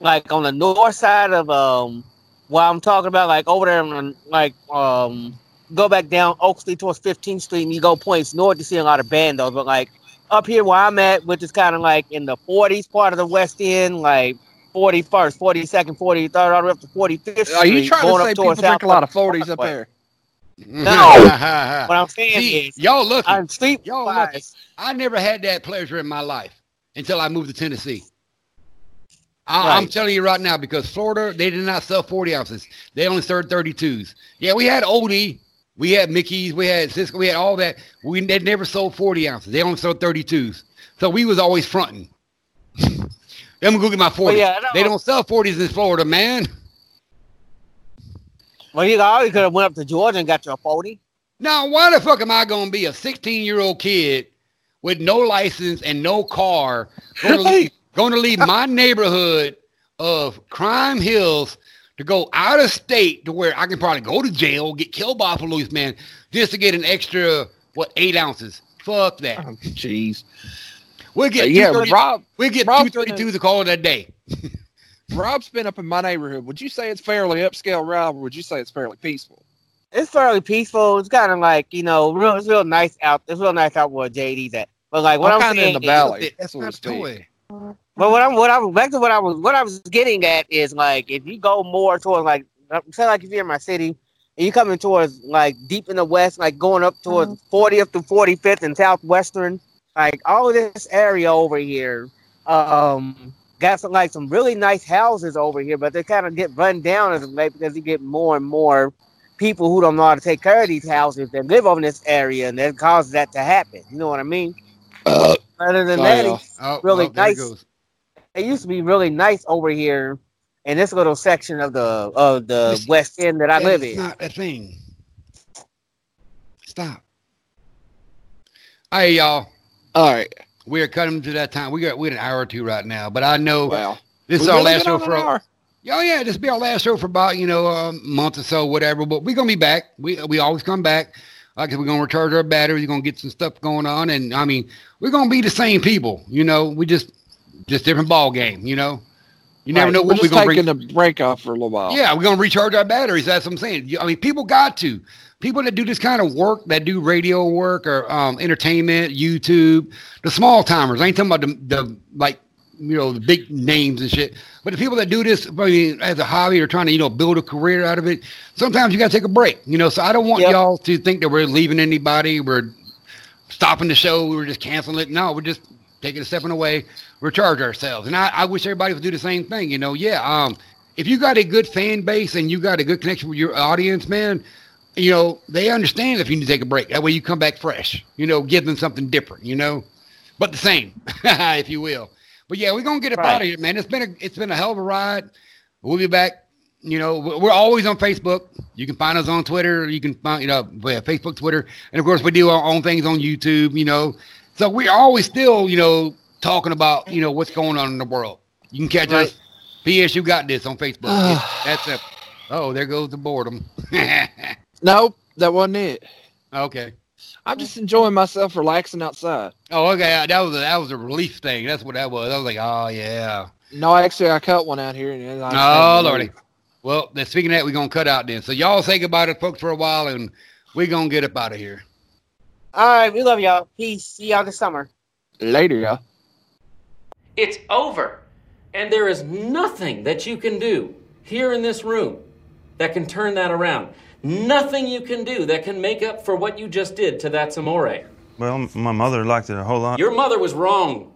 like on the north side of um what I'm talking about, like over there on like um go back down Oak Street towards 15th Street and you go points north, you see a lot of bandos. But like up here where I'm at, which is kind of like in the 40s part of the West End, like 41st, 42nd, 43rd, all the way up to 45th Street. Are you trying going to say people drink a lot of South 40s up there? No. What I'm saying See, is, y'all i'm street Y'all wise, I never had that pleasure in my life until I moved to Tennessee. I, I'm Right. telling you right now because Florida, they did not sell 40 ounces. They only sold 32s. Yeah, we had Odie, we had Mickey's, we had Cisco, we had all that. We they never sold 40 ounces. They only sold 32s. So we was always fronting. I'm gonna go get my 40. yeah, I know. they don't sell 40s in Florida, man. well, you always could have went up to Georgia and got your 40. Now, why the fuck am I gonna be a 16 year old kid with no license and no car leave, going to leave my neighborhood of crime hills to go out of state to where I can probably go to jail, get killed by a police man just to get an extra what eight ounces? Fuck that. Oh, Jeez. We'll get yeah, 230 Rob. we'll get Rob's two thirty twos to call it a day. Rob's been up in my neighborhood. Would you say it's fairly upscale, Rob, or would you say it's fairly peaceful? It's fairly peaceful. It's kind of like you know, real. It's real nice out. It's real nice out where JD's at. But like what I'm I'm, kind of saying in the is- valley. That's what to not a speak. toy. But what I'm what I'm back to what I was what I was getting at is like if you go more towards like say like if you're in my city and you're coming towards like deep in the west, like going up towards 40th to 45th and southwestern, like all of this area over here, um, got some like some really nice houses over here, but they kind of get run down as of late because you get more and more people who don't know how to take care of these houses that live over in this area, and that causes that to happen. You know what I mean? Other than Oh, that, it's- Oh, Really well, there it nice. Goes. it used to be really nice over here in this little section of the of the Listen, west end that I live That's in. not a thing. Stop. Hey y'all. All right. We are cutting to that time. We got we got an hour or two right now, but I know Well, this is our last show on an for. hour. Oh yeah, this will be our last show for about you know a month or so, whatever. But we're gonna be back. We we always come back. Like we're gonna recharge our batteries. We're gonna get some stuff going on, and I mean we're gonna be the same people. You know, we just just different ball game. You know, you never Right, know We're what we're gonna bring. taking a break off for a little while. Yeah, we're gonna recharge our batteries. That's what I'm saying. I mean, people got to. People that do this kind of work, that do radio work or um, entertainment, YouTube, the small timers. I ain't talking about the, the like, you know, the big names and shit. But the people that do this, I mean, as a hobby or trying to, you know, build a career out of it, sometimes you got to take a break. You know, so I don't want Yep. y'all to think that we're leaving anybody. We're stopping the show. We're just canceling it. No, we're just taking a step in away, recharge ourselves. And I, I wish everybody would do the same thing. You know, yeah. Um, if you got a good fan base and you got a good connection with your audience, man, you know, they understand if you need to take a break. That way you come back fresh, you know, give them something different, you know, but the same, if you will. But yeah, we're going to get up Right. out of here, man. It's been a, it's been a hell of a ride. We'll be back. You know, we- we're always on Facebook. You can find us on Twitter. You can find, you know, we have Facebook, Twitter. And of course, we do our own things on YouTube, you know. So we're always still, you know, talking about, you know, what's going on in the world. You can catch Right. us. PS, you got this on Facebook. It's- that's it. Oh, there goes the boredom. Nope, that wasn't it. okay. I'm just enjoying myself, relaxing outside. Oh, okay. Uh, that was a, that was a relief thing. That's what that was. I was like, oh yeah. No, actually, I cut one out here. And I Oh lordy. Well, then speaking of that, we're gonna cut out then. So y'all say goodbye to folks for a while, and we're gonna get up out of here. All right, we love y'all. Peace. See y'all this summer. Later, y'all. It's over. And there is nothing that you can do here in this room that can turn that around. nothing you can do that can make up for what you just did to that Amore. Well, my mother liked it a whole lot. Your mother was wrong.